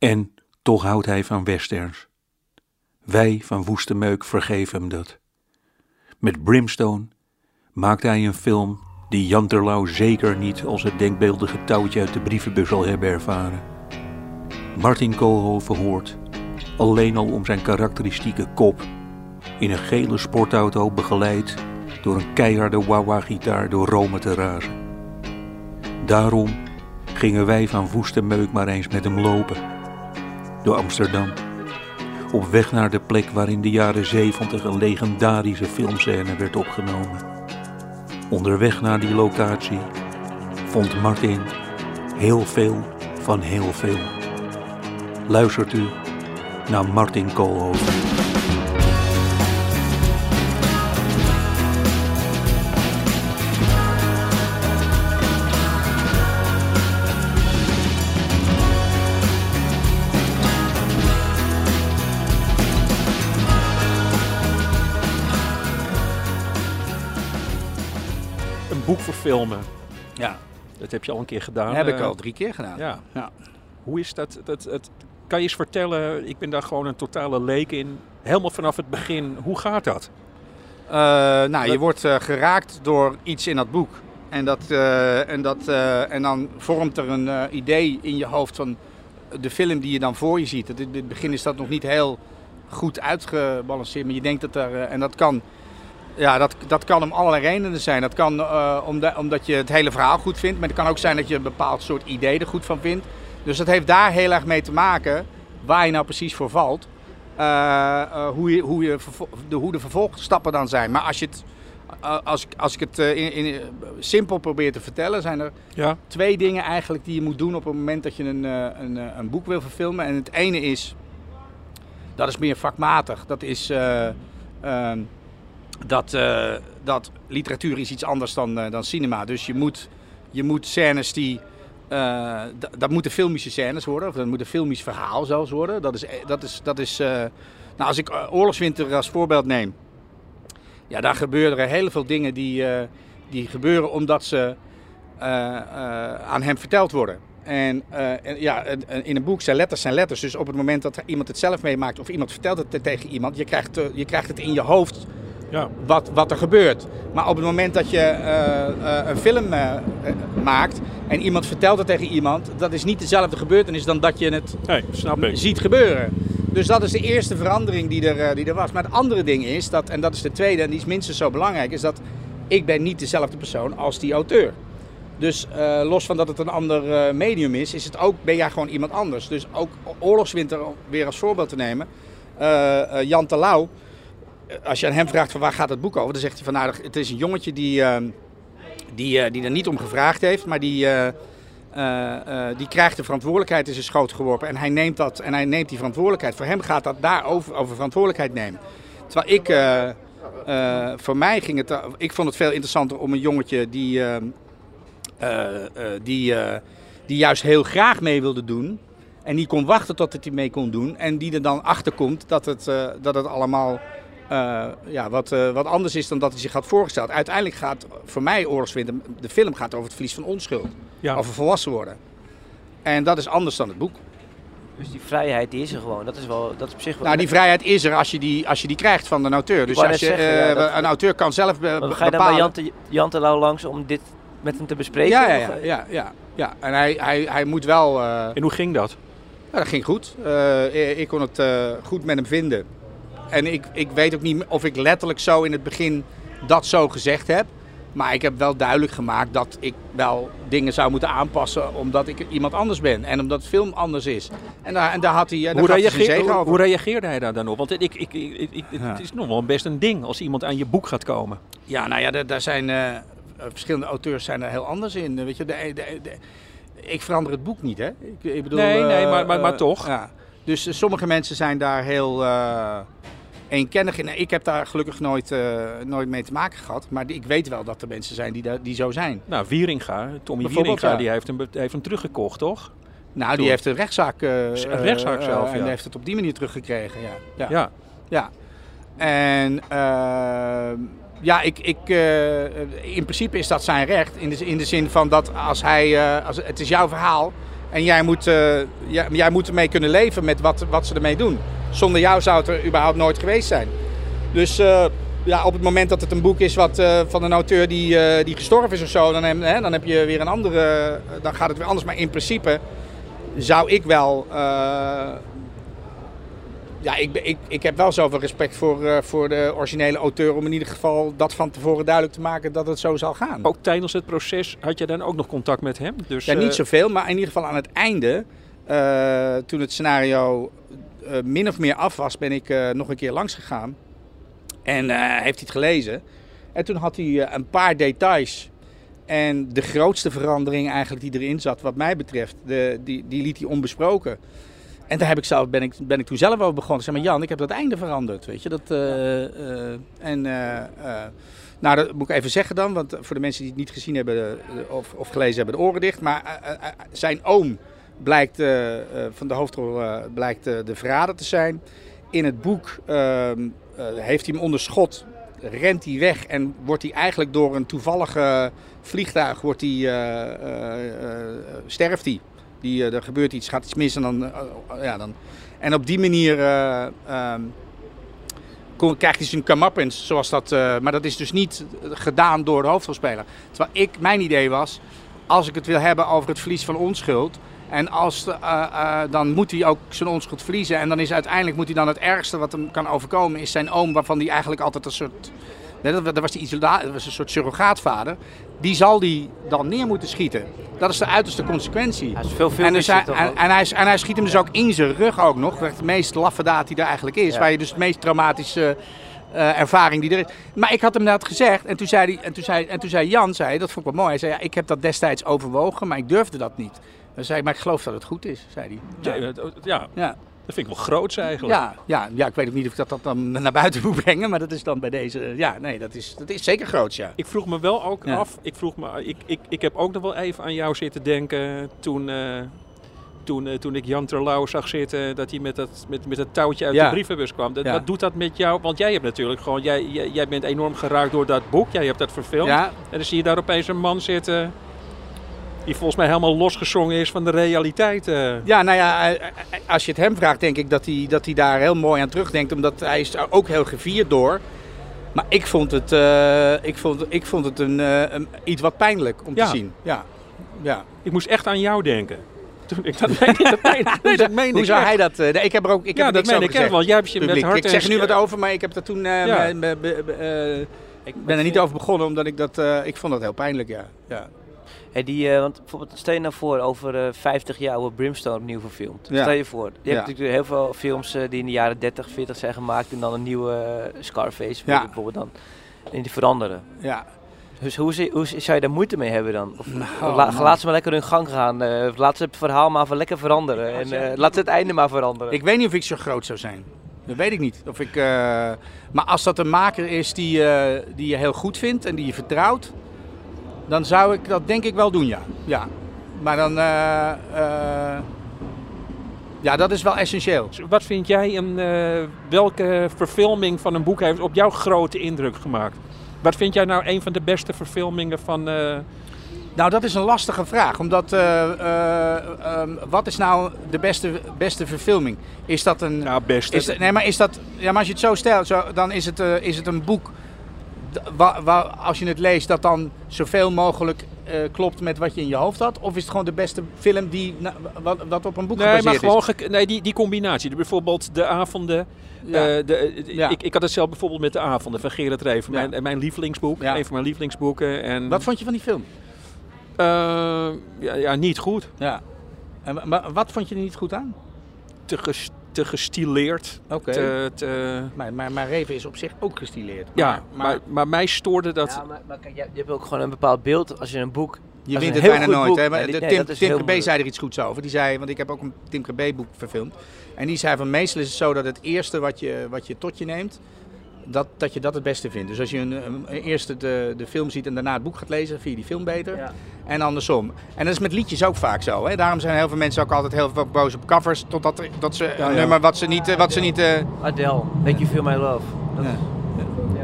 En toch houdt hij van westerns. Wij van Woeste Meuk vergeven hem dat. Met Brimstone maakt hij een film die Jan Terlouw zeker niet als het denkbeeldige touwtje uit de brievenbus zal hebben ervaren. Martin Koolhoven hoort, alleen al om zijn karakteristieke kop, in een gele sportauto begeleid door een keiharde wah-wah-gitaar door Rome te razen. Daarom gingen wij van Woeste Meuk maar eens met hem lopen. Door Amsterdam. Op weg naar de plek waar in de jaren zeventig een legendarische filmscène werd opgenomen. Onderweg naar die locatie vond Martin heel veel van heel veel. Luistert u naar Martin Koolhoven. Verfilmen, Ja, dat heb je al een keer gedaan. dat heb ik eh, al drie keer gedaan. Ja. Ja. Hoe is dat, dat, het, Kan je eens vertellen, ik ben daar gewoon een totale leek in. Helemaal vanaf het begin, hoe gaat dat? Eh, nou, je wordt eh, geraakt door iets in dat boek. En, dat, en, dat, en dan vormt er een idee in je hoofd van de film die je dan voor je ziet. In het begin is dat nog niet heel goed uitgebalanceerd, maar je denkt dat er... en dat kan, ja, dat, dat kan om allerlei redenen zijn. Dat kan eh, omdat, omdat je het hele verhaal goed vindt, maar het kan ook zijn dat je een bepaald soort idee er goed van vindt. Dus dat heeft daar heel erg mee te maken waar je nou precies voor valt. Eh, eh, hoe, je, hoe, je de, hoe de vervolgstappen dan zijn. Maar als, je het, als, ik- als ik het in, in, simpel probeer te vertellen, zijn er Ja, twee dingen eigenlijk die je moet doen op het moment dat je een, een, een boek wil verfilmen. En het ene is, dat is meer vakmatig. Dat is eh, ehm, dat, eh, dat literatuur is iets anders dan, eh, dan cinema. Dus je moet, je moet scènes die... d- dat moeten filmische scènes worden, of dat moet een filmisch verhaal zelfs worden. Dat is, dat is, dat is nou, als ik Oorlogswinter als voorbeeld neem, ja, daar gebeuren er heel veel dingen die, die gebeuren omdat ze aan hem verteld worden. En, en ja, in een boek zijn letters zijn letters. Dus op het moment dat iemand het zelf meemaakt of iemand vertelt het te- tegen iemand, je krijgt, je krijgt het in je hoofd ja. wat, wat er gebeurt. Maar op het moment dat je eh, eh, een film eh, maakt en iemand vertelt het tegen iemand, dat is niet dezelfde gebeurtenis dan dat je het Nee, snap ik. ziet gebeuren. Dus dat is de eerste verandering die er, die er was. Maar het andere ding is, dat, en dat is de tweede en die is minstens zo belangrijk, is dat ik ben niet dezelfde persoon als die auteur. Dus los van dat het een ander medium is, is het ook, ben jij gewoon iemand anders. Dus ook Oorlogswinter, weer als voorbeeld te nemen, eh, Jan Terlouw, als je aan hem vraagt van waar gaat het boek over, dan zegt hij van nou, het is een jongetje die, eh, die, eh, die er niet om gevraagd heeft, maar die, eh, eh, die krijgt de verantwoordelijkheid in zijn schoot geworpen en hij neemt dat en hij neemt die verantwoordelijkheid. Voor hem gaat dat daarover over verantwoordelijkheid nemen. Terwijl ik, voor mij ging het, ik vond het veel interessanter om een jongetje die, eh, eh, eh, die, die juist heel graag mee wilde doen. En die kon wachten tot het hij mee kon doen. En die er dan achter komt dat het, dat het allemaal eh, ja, wat, eh, wat anders is dan dat hij zich had voorgesteld. Uiteindelijk gaat voor mij Oorlogswinter, de film gaat over het verlies van onschuld. Ja. Over volwassen worden. En dat is anders dan het boek. Dus die vrijheid die is er gewoon. Dat is wel, dat is op zich wel... Nou, die vrijheid is er als je die, als je die krijgt van de auteur. Dus als je, ja, eh, dat- een auteur kan zelf be- Maar be- ga je dan bij bepalen. Terlouw langs om dit met hem te bespreken? Ja, ja, ja, ja, ja, ja. En hij, hij, hij moet wel. eh, En hoe ging dat? Ja, dat ging goed. Eh, ik kon het eh, goed met hem vinden. En ik, ik weet ook niet of ik letterlijk zo in het begin dat zo gezegd heb. Maar ik heb wel duidelijk gemaakt dat ik wel dingen zou moeten aanpassen omdat ik iemand anders ben. En omdat het film anders is. En daar, en daar had hij, eh, daar Hoe, reageer, hoe, hoe reageerde hij daar dan op? Want ik, ik, ik, ik- ik- Ja. het is nog wel best een ding als iemand aan je boek gaat komen. Ja, nou ja, daar- zijn eh, verschillende auteurs zijn er heel anders in. Weet je, de, de, de- ik verander het boek niet, hè? Ik, ik bedoel, Nee, nee, eh, maar- maar- maar toch. Ja. Dus sommige mensen zijn daar heel eenkennig in. Ik heb daar gelukkig nooit, eh, nooit mee te maken gehad. Maar ik weet wel dat er mensen zijn die, die zo zijn. Nou, Wieringa, Tommy Wieringa, ja. die heeft hem, heeft hem teruggekocht, toch? Nou, die heeft een rechtszaak, eh, Een rechtszaak eh, zelf, En ja. heeft het op die manier teruggekregen, ja. ja. Ja. Ja. En ehm, ja, ik, ik, eh, in principe is dat zijn recht. In de, in de zin van dat als hij, eh, als, het is jouw verhaal. En jij moet, eh, jij, moet ermee kunnen leven met wat, wat ze ermee doen. Zonder jou zou het er überhaupt nooit geweest zijn. Dus eh, ja, op het moment dat het een boek is wat, eh, van een auteur die, die gestorven is of zo, dan hè, dan heb je weer een andere. Dan gaat het weer anders. Maar in principe zou ik wel. Eh, ja, ik, ik, ik heb wel zoveel respect voor, eh, voor de originele auteur om in ieder geval dat van tevoren duidelijk te maken dat het zo zal gaan. Ook tijdens het proces had je dan ook nog contact met hem? Dus, ja, eh, niet zoveel, maar in ieder geval aan het einde, eh, toen het scenario eh, min of meer af was, ben ik eh, nog een keer langs gegaan. En eh, heeft hij het gelezen. En toen had hij eh, een paar details. En de grootste verandering eigenlijk die erin zat, wat mij betreft, de, die, die liet hij onbesproken. En daar heb ik zelf, ben, ik, ben ik toen zelf over begonnen. Zei, maar Jan, ik heb dat einde veranderd, weet je. Dat, eh, eh, en, eh, nou, dat moet ik even zeggen dan, want voor de mensen die het niet gezien hebben of, of gelezen hebben, de oren dicht. Maar zijn oom blijkt, van de hoofdrol blijkt de verrader te zijn. In het boek ehm, eh, heeft hij hem onder schot, rent hij weg en wordt hij eigenlijk door een toevallige vliegtuig, wordt hij, sterft hij. Die, eh, er gebeurt iets, gaat iets mis en dan, eh, ja, dan... En op die manier eh, ehm, krijgt hij zijn comeuppance, zoals dat... maar dat is dus niet gedaan door de hoofdrolspeler. Terwijl ik, mijn idee was, als ik het wil hebben over het verlies van onschuld... En als dan moet hij ook zijn onschuld verliezen. En dan is uiteindelijk moet hij dan het ergste wat hem kan overkomen... is zijn oom, waarvan hij eigenlijk altijd een soort... Nee, dat, dat was, die dat was een soort surrogaatvader. Die zal die dan neer moeten schieten. Dat is de uiterste consequentie. Hij is veel En, dus hij, en, en, hij, en hij schiet hem dus ook in zijn rug ook nog. Het meest laffe daad die er eigenlijk is. Ja. Waar je dus het meest traumatische eh, ervaring die er is. Maar ik had hem dat gezegd. En toen zei, hij, en toen zei, en toen zei Jan, zei, dat vond ik wel mooi. Hij zei, ja, ik heb dat destijds overwogen, maar ik durfde dat niet. Dan zei hij, maar ik geloof dat het goed is, zei hij. Ja, Ja, dat vind ik wel groots eigenlijk. ja, ja, ja, ik weet ook niet of ik dat, dat dan naar buiten moet brengen. Maar dat is dan bij deze... Ja, nee, dat is, dat is zeker groot, ja. Ik vroeg me wel ook Ja. af, ik, vroeg me, ik, ik, ik heb ook nog wel even aan jou zitten denken toen, eh, toen, eh, toen ik Jan Terlouw zag zitten, dat hij met dat, met, met dat touwtje uit Ja. de brievenbus kwam. Dat, Ja. Wat doet dat met jou? Want jij hebt natuurlijk gewoon, jij, jij, jij bent enorm geraakt door dat boek, jij hebt dat verfilmd. En dan zie je daar opeens een man zitten die volgens mij helemaal losgezongen is van de realiteit. eh. Ja, nou ja, eh, eh, als je het hem vraagt, denk ik dat hij, dat hij daar heel mooi aan terugdenkt. Omdat hij is ook heel gevierd door. Maar ik vond het, eh, ik vond, ik vond het een, eh, een- iets wat pijnlijk om Ja. te zien. Ja. ja. Ik moest echt aan jou denken. Toen ik dat meen, dat meen, nee, dat meen Hoe ik zou hij dat... nee, ik heb er ook ik ja, heb dat meen ik gezegd. want jij hebt je met hart Ik zeg er nu wat over, maar ik heb er toen... eh, Ja. eh, ik ben er niet over begonnen, omdat ik dat... eh, ik vond dat heel pijnlijk, ja. ja. Hey, die, eh, want bijvoorbeeld, stel je nou voor over eh 50 jaar oude Brimstone opnieuw verfilmd. Ja. Stel je voor. Je hebt natuurlijk heel veel films eh, die in de jaren 30, 40 zijn gemaakt en dan een nieuwe Scarface bijvoorbeeld dan. En die veranderen. ja. Dus hoe, zou je daar moeite mee hebben dan? Of, Nou, la- laat ze maar lekker hun gang gaan. laat ze het verhaal maar even lekker veranderen. En laat ze het einde maar veranderen. Ik weet niet of ik zo groot zou zijn. Dat weet ik niet. Of ik, maar als dat een maker is die, die je heel goed vindt en die je vertrouwt, dan zou ik dat denk ik wel doen, ja. ja. Maar dan, eh, eh, ja, dat is wel essentieel. Wat vind jij een, eh, welke verfilming van een boek heeft op jou grote indruk gemaakt? Wat vind jij nou een van de beste verfilmingen van... Nou, dat is een lastige vraag. Omdat, eh, eh, ehm, wat is nou de beste, beste verfilming? Is dat een... nou, beste? Is nee, maar is dat. Ja, maar als je het zo stelt, zo, dan is het, is het een boek. Als je het leest, dat dan zoveel mogelijk eh, klopt met wat je in je hoofd had? Of is het gewoon de beste film die, na- wat, wat op een boek nee, maar gewoon ge- nee, die, die combinatie. Bijvoorbeeld de avonden. is? Ja. eh, de, eh, Ja. ik, ik had het zelf bijvoorbeeld met de avonden van Gerard Reven. Ja. Mijn, mijn lievelingsboek. Een van mijn lievelingsboeken. En, wat vond je van die film? ja, ja, niet goed. Ja. En, maar wat vond je er niet goed aan? Te, ges- te gestileerd. Oké. Te, te- Maar, maar, maar Reven is op zich ook gestileerd. ja, maar, maar, mij stoorde dat... Ja, maar, maar kijk, je, je hebt ook gewoon een bepaald beeld als je een boek... Je wint het bijna nooit. Hè? Maar Nee, de nee, Tim, heel Krabbe zei er iets goeds over. Die zei, want ik heb ook een Tim Krabbe boek verfilmd. En die zei van meestal is het zo dat het eerste wat je, wat je tot je neemt, dat, dat je dat het beste vindt. Dus als je een, een- eerst de, de film ziet en daarna het boek gaat lezen, vind je die film beter. Ja. En andersom. En dat is met liedjes ook vaak zo. Hè? Daarom zijn heel veel mensen ook altijd heel veel boos op covers. Totdat dat ze Ja, een nummer wat ze niet... Wat ze niet eh, Adele, Make You Feel My Love. Dat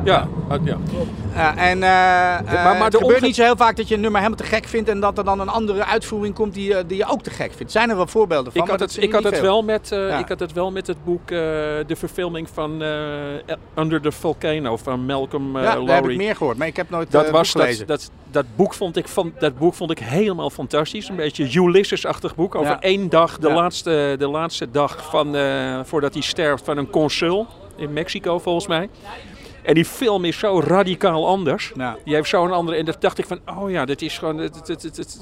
Ja. ja, ja. Ja, en eh, maar eh, de het gebeurt niet zo heel vaak dat je een nummer helemaal te gek vindt en dat er dan een andere uitvoering komt die, je- die je ook te gek vindt. Zijn er wel voorbeelden van? Ik maar had, het, ik, had het wel met, eh, Ja. ik had het wel met het boek, eh, de verfilming van eh, Under the Volcano van Malcolm eh Ja, daar heb ik meer gehoord, maar ik heb nooit Dat, eh, was, boek dat, gelezen. dat, dat, boek vond ik van, dat boek vond ik helemaal fantastisch. Een beetje Ulysses-achtig boek. Over Ja. één dag, de, laatste, de laatste dag van, eh, voordat hij sterft van een consul in Mexico volgens mij. En die film is zo radicaal anders. Ja. Die heeft zo'n andere. En dat dacht ik van, oh ja, dit is gewoon. dit- dit- dit-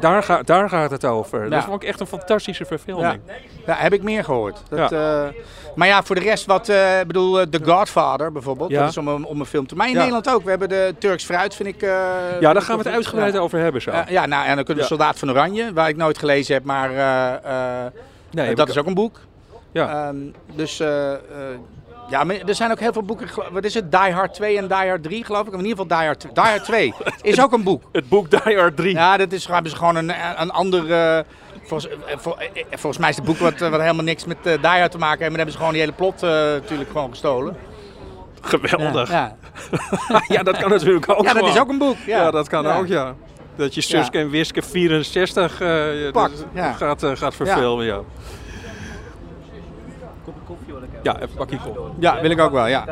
daar, gaat daar gaat het over. Ja. Dat vond ik echt een fantastische verfilming. Ja, heb ik meer gehoord. Dat, eh, maar ja, voor de rest wat, eh, ik bedoel, eh, The Godfather bijvoorbeeld, Ja. dat is om, een- om een film te... Maar in. Nederland ook, we hebben de Turks Fruit, vind ik... Ja, daar gaan we het uitgebreid over hebben zo. Ja, nou, en dan kunnen we. Soldaat van Oranje, waar ik nooit gelezen heb, maar nee, dat is ook een boek. Ja. Ehm, dus ja, maar er zijn ook heel veel boeken. Wat is het? Die Hard 2 en Die Hard 3, geloof ik. In ieder geval Die Hard, Die Hard 2 is ook een boek. Het boek Die Hard 3. Ja, dat is, hebben ze gewoon een, een ander. eh, volgens, eh, vol- eh, eh, volgens mij is het boek wat, wat helemaal niks met Die Hard te maken heeft. Maar dan hebben ze gewoon die hele plot natuurlijk gewoon gestolen. Geweldig. Ja, Ja, dat kan natuurlijk ook ja dat is ook een boek. Ja, Ja, dat kan ook, ja. Dat je Suske en Wiske 64 eh, ja, Pakt, dat- ja. gaat, gaat verfilmen, ja. Kopje koffie wil ik hebben. Ja, even een bakje. Ja, wil ik ook wel. Ja.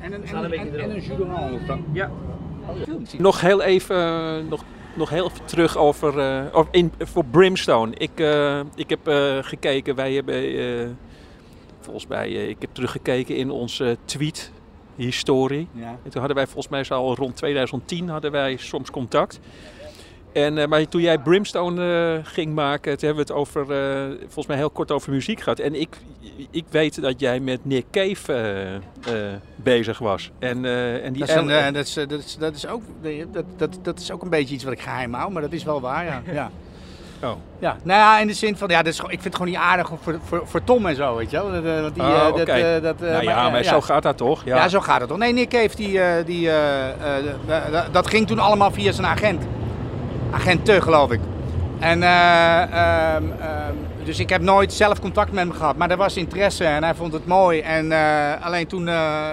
En een, en, en, en een jus. Ja. Nog heel even, eh, nog, nog heel even terug over, eh, over in, voor Brimstone. Ik, eh, ik heb gekeken, wij hebben, volgens mij, ik heb teruggekeken in onze tweet historie. Ja. En toen hadden wij volgens mij al rond 2010 hadden wij soms contact. En, eh, maar toen jij Brimstone eh, ging maken, toen hebben we het over, eh, volgens mij heel kort over muziek gehad. En ik, ik weet dat jij met Nick Cave bezig was. En, en die Dat, is een, El- dat, is, dat, is, dat, is ook, dat, dat, dat is ook een beetje iets wat ik geheim hou, maar dat is wel waar, ja. ja. Oh. Ja, nou ja, in de zin van, ja, dat is, ik vind het gewoon niet aardig voor, voor, voor Tom en zo, weet je wel. Dat, want die, Oh, oké. dat, dat, nou ja, maar, zo gaat dat toch? Ja. zo gaat het toch. Nee, Nick heeft die, die dat ging toen allemaal via zijn agent. Agenten, geloof ik. En, eh, ehm, ehm, dus ik heb nooit zelf contact met hem gehad, maar er was interesse en hij vond het mooi. En eh, alleen toen, eh,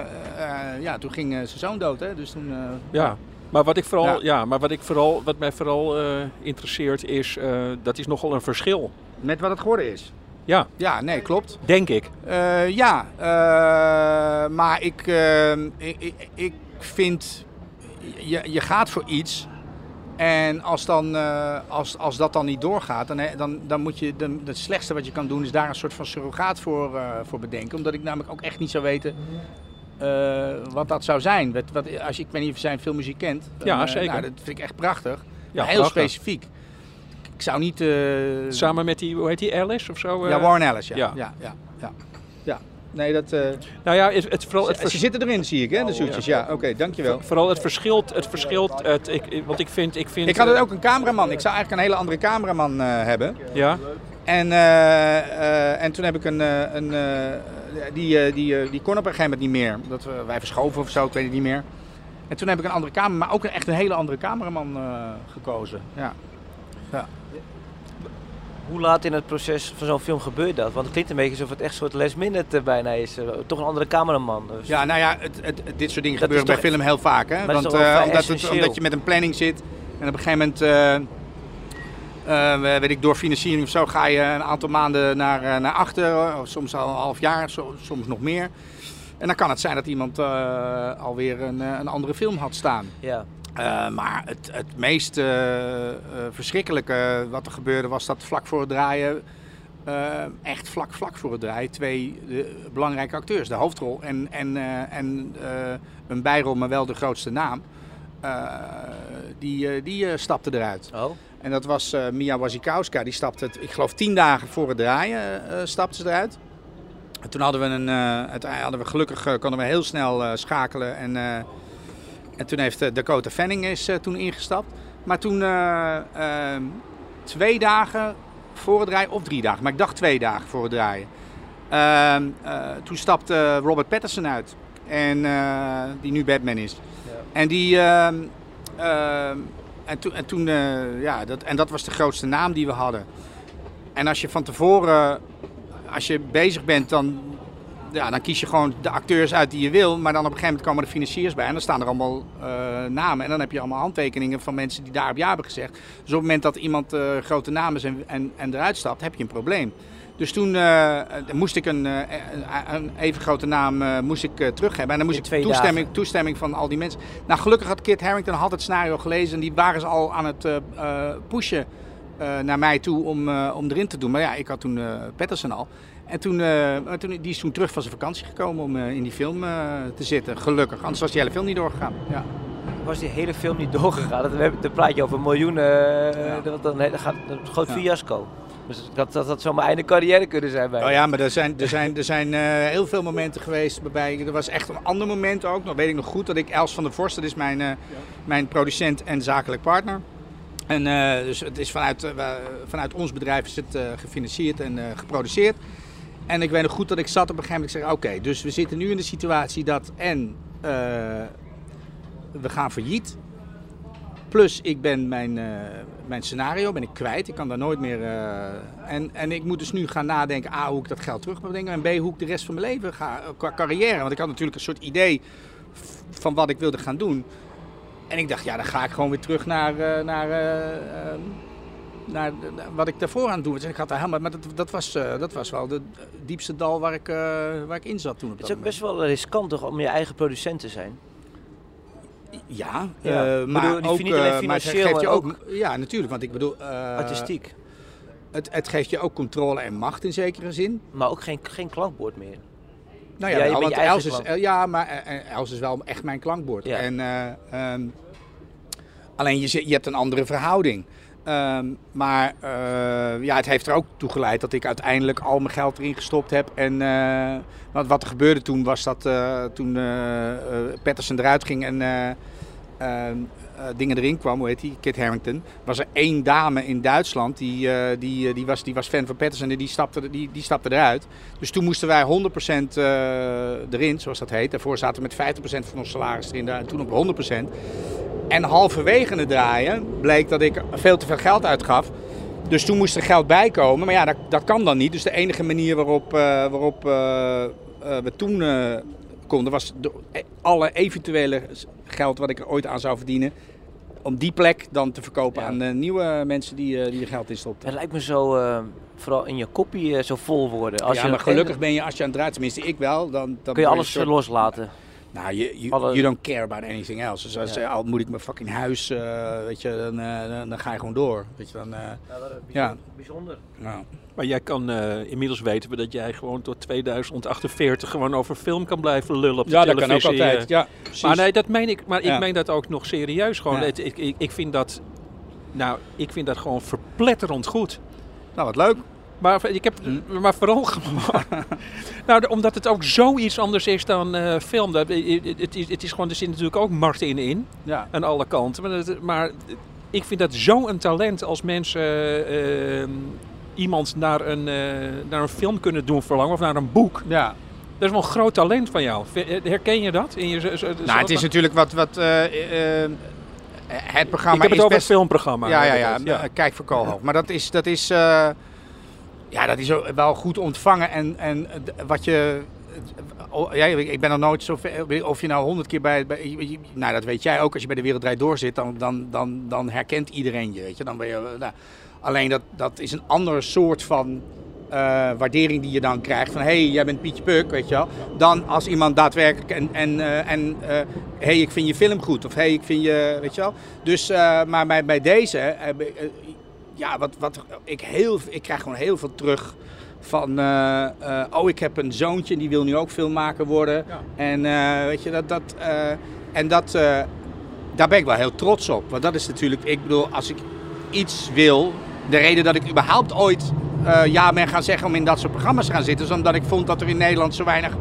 ja, toen ging zijn zoon dood, hè. Dus toen, Ja, maar wat, ik vooral, Ja. ja. maar wat, ik vooral, wat mij vooral interesseert is, dat is nogal een verschil. Met wat het geworden is. Ja, Ja, nee, klopt. denk ik. Ja, maar ik, eh, ik, ik, ik vind, je, je gaat voor iets. En als, dan, eh, als, als dat dan niet doorgaat, dan, dan, dan moet je, dan, het slechtste wat je kan doen is daar een soort van surrogaat voor, eh, voor bedenken. Omdat ik namelijk ook echt niet zou weten eh, wat dat zou zijn. Wat, wat, als je, ik weet niet of je zijn filmmuziek kent. Dan, Ja, zeker. nou, dat vind ik echt prachtig. Ja, heel prachtig. specifiek. Ik zou niet... Samen met die, hoe heet die, Alice of zo? ja, Warren Ellis, ja. ja. Ja, ja, ja, ja. Nee, dat... eh, Nou ja, het, het, vooral, het, ze, ze zitten erin, zie ik, hè, de zoetjes. Ja, oké, dankjewel. vooral het verschilt, het verschilt, het, ik, want ik vind, ik vind... Ik had eh, ook een cameraman. Ik zou eigenlijk een hele andere cameraman eh, hebben. Ja, En, en toen heb ik een... een die, die, die kon op een gegeven moment niet meer. Dat we, wij verschoven of zo, ik weet het niet meer. En toen heb ik een andere camera, maar ook een, echt een hele andere cameraman gekozen. Ja. Hoe laat in het proces van zo'n film gebeurt dat? Want het klinkt een beetje alsof het echt een soort last minute bijna is. Eh, Toch een andere cameraman. Dus. Ja, nou ja, het, het, dit soort dingen Dat gebeuren bij film heel vaak. Hè? Want eh, omdat, het, omdat je met een planning zit en op een gegeven moment, eh, weet ik, door financiering of zo, ga je een aantal maanden naar, naar achter. Of soms al een half jaar, so- soms nog meer. En dan kan het zijn dat iemand eh, alweer een, een andere film had staan. Ja. Eh, maar het, het meest eh, eh, verschrikkelijke wat er gebeurde was dat vlak voor het draaien, echt vlak, vlak voor het draaien, twee belangrijke acteurs, de hoofdrol en, en, en een bijrol, maar wel de grootste naam, die, die stapte eruit. Oh. En dat was Mia Wasikowska, die stapte, het- ik geloof tien dagen voor het draaien, stapte ze eruit. En toen hadden we een, hadden we gelukkig konden we heel snel schakelen. En, en toen heeft eh, Dakota Fanning is eh, toen ingestapt. Maar toen eh, twee dagen voor het draaien, of drie dagen, maar ik dacht twee dagen voor het draaien. Ehm, eh, toen stapte Robert Pattinson uit. En, die nu Batman is. En die. ehm, ehm, en toen, en, toen ja, dat, en dat was de grootste naam die we hadden. En als je van tevoren, als je bezig bent, dan, ja, dan kies je gewoon de acteurs uit die je wil. Maar dan op een gegeven moment komen er financiers bij. En dan staan er allemaal eh, namen. En dan heb je allemaal handtekeningen van mensen die daar op ja hebben gezegd. Dus op het moment dat iemand eh, grote namen is en, en, en eruit stapt, heb je een probleem. Dus toen eh, moest ik een, een, even grote naam moest ik, terug hebben. En dan moest ik toestemming, toestemming van al die mensen. Nou, gelukkig had Kit Harington had het scenario gelezen. En die waren ze al aan het pushen naar mij toe om, om erin te doen. Maar ja, ik had toen Patterson al. En toen, eh, toen, die is toen terug van zijn vakantie gekomen om eh, in die film eh, te zitten. Gelukkig. Anders was die hele film niet doorgegaan. Ja. Was die hele film niet doorgegaan? Dat, we hebben- dan praat je over miljoenen. Ja. dat, dan, dan gaat een groot Ja. fiasco. Dus dat, dat had zo mijn einde carrière kunnen zijn bij Oh ja, maar er zijn, er zijn, er zijn heel veel momenten geweest waarbij... Er was echt een ander moment ook. nog weet ik nog goed dat ik Els van der Vorst, dat is mijn, mijn producent en zakelijk partner. En dus het is vanuit, vanuit ons bedrijf is het gefinancierd en geproduceerd. En ik weet nog goed dat ik zat op een gegeven moment. Ik zeg, oké, dus we zitten nu in de situatie dat en eh, we gaan failliet. Plus ik ben mijn, eh, mijn scenario ben ik kwijt. Ik kan daar nooit meer. eh, en, en ik moet dus nu gaan nadenken: A, hoe ik dat geld terug moet brengen. En B, hoe ik de rest van mijn leven ga. Qua carrière. Want ik had natuurlijk een soort idee van wat ik wilde gaan doen. En ik dacht, ja, dan ga ik gewoon weer terug naar, naar, eh, ehm, naar, wat ik daarvoor aan het doen was. Ik had daar helemaal. Maar dat, dat, was, eh, dat was wel het diepste dal waar ik, eh, waar ik in zat toen. Op Het is ook best wel riskant toch om je eigen producent te zijn. Ja, Ja. eh, maar bedoel, ook, niet alleen maar financieel, je maar ook, ja, natuurlijk, want ik bedoel, eh, Artistiek. het, het geeft je ook controle en macht in zekere zin. Maar ook geen, geen klankbord meer. Nou ja, Ja, wel, want Els is, klank. ja, maar Els is wel echt mijn klankbord. Ja. En, eh, ehm, alleen je, je hebt een andere verhouding. Ehm, maar eh, ja, het heeft er ook toe geleid dat ik uiteindelijk al mijn geld erin gestopt heb. En eh, want wat er gebeurde toen was dat eh, toen Patterson eruit ging en eh, ehm, eh, dingen erin kwam, hoe heet die, Kit Harington, was er één dame in Duitsland die, eh, die, eh, die, was, die was fan van Patterson en die stapte, die, die stapte eruit. Dus toen moesten wij 100% eh, erin, zoals dat heet. Daarvoor zaten we met 50% van ons salaris erin en toen op 100%. En halverwege het draaien bleek dat ik veel te veel geld uitgaf. Dus toen moest er geld bij komen. Maar ja, dat, dat kan dan niet. Dus de enige manier waarop, eh, waarop eh, eh, we toen eh, konden was de, alle eventuele geld wat ik er ooit aan zou verdienen. Om die plek dan te verkopen Ja. aan eh, nieuwe mensen die, eh, die er geld in stopten. Het lijkt me zo, eh, vooral in je kopie, zo vol worden. Als ja, je maar gelukkig ben je als je aan het draaien, tenminste ik wel, dan, dan kun je alles soort- loslaten. Nou, you, you, Alle- you don't care about anything else. Dus als Ja. al moet ik mijn fucking huis, eh, weet je, dan, eh, dan, dan ga je gewoon door. Weet je, dan, eh, Ja. bijzonder. nou. Maar jij kan, eh, inmiddels weten we dat jij gewoon tot 2048 gewoon over film kan blijven lullen op de Ja, dat kan televisie. ook altijd. Ja, precies. Maar nee, dat meen ik. Maar Ja. ik meen dat ook nog serieus. Gewoon. Ja. Het- ik, ik, ik vind dat, nou, ik vind dat gewoon verpletterend goed. Nou, wat leuk. Maar ik heb, Hm. maar vooral gewoon, nou, omdat het ook zoiets anders is dan eh, film. Dat, eh, het, is, het is gewoon, er zit natuurlijk ook Martin in, Ja. aan alle kanten. Maar, maar ik vind dat zo'n talent als mensen eh, iemand naar een, eh, naar een film kunnen doen verlangen of naar een boek. ja. Dat is wel een groot talent van jou. Herken je dat? In je, zo- zo- Nou, het is natuurlijk wat, wat eh, eh, het programma ik heb het is over best... het filmprogramma. Ja, ja, ja, eh, Kijk voor Koolhoofd. Maar dat is, dat is, eh, ja, dat is wel goed ontvangen. En, en wat je... oh, ik ben nog nooit zo ver, of je nou honderd keer bij, nou dat weet jij ook, als je bij de Wereldrijd door zit, dan, dan, dan, dan herkent iedereen je, weet je. Dan ben je eh, nou, alleen dat, dat is een ander soort van eh, waardering die je dan krijgt. Van, hé, hey, jij bent Pietje Puk, weet je wel. Dan als iemand daadwerkelijk en, en, eh, en hey, ik vind je film goed. Of hey, ik vind je, weet je wel. Dus, maar bij, deze, ja, wat, wat ik heel, ik krijg gewoon heel veel terug van, eh, eh, oh, ik heb een zoontje die wil nu ook filmmaker worden. Ja. En eh, weet je, dat, dat, en dat, daar ben ik wel heel trots op. Want dat is natuurlijk, ik bedoel, als ik iets wil, de reden dat ik überhaupt ooit ja ben gaan zeggen om in dat soort programma's te gaan zitten. is omdat ik vond dat er in Nederland zo weinig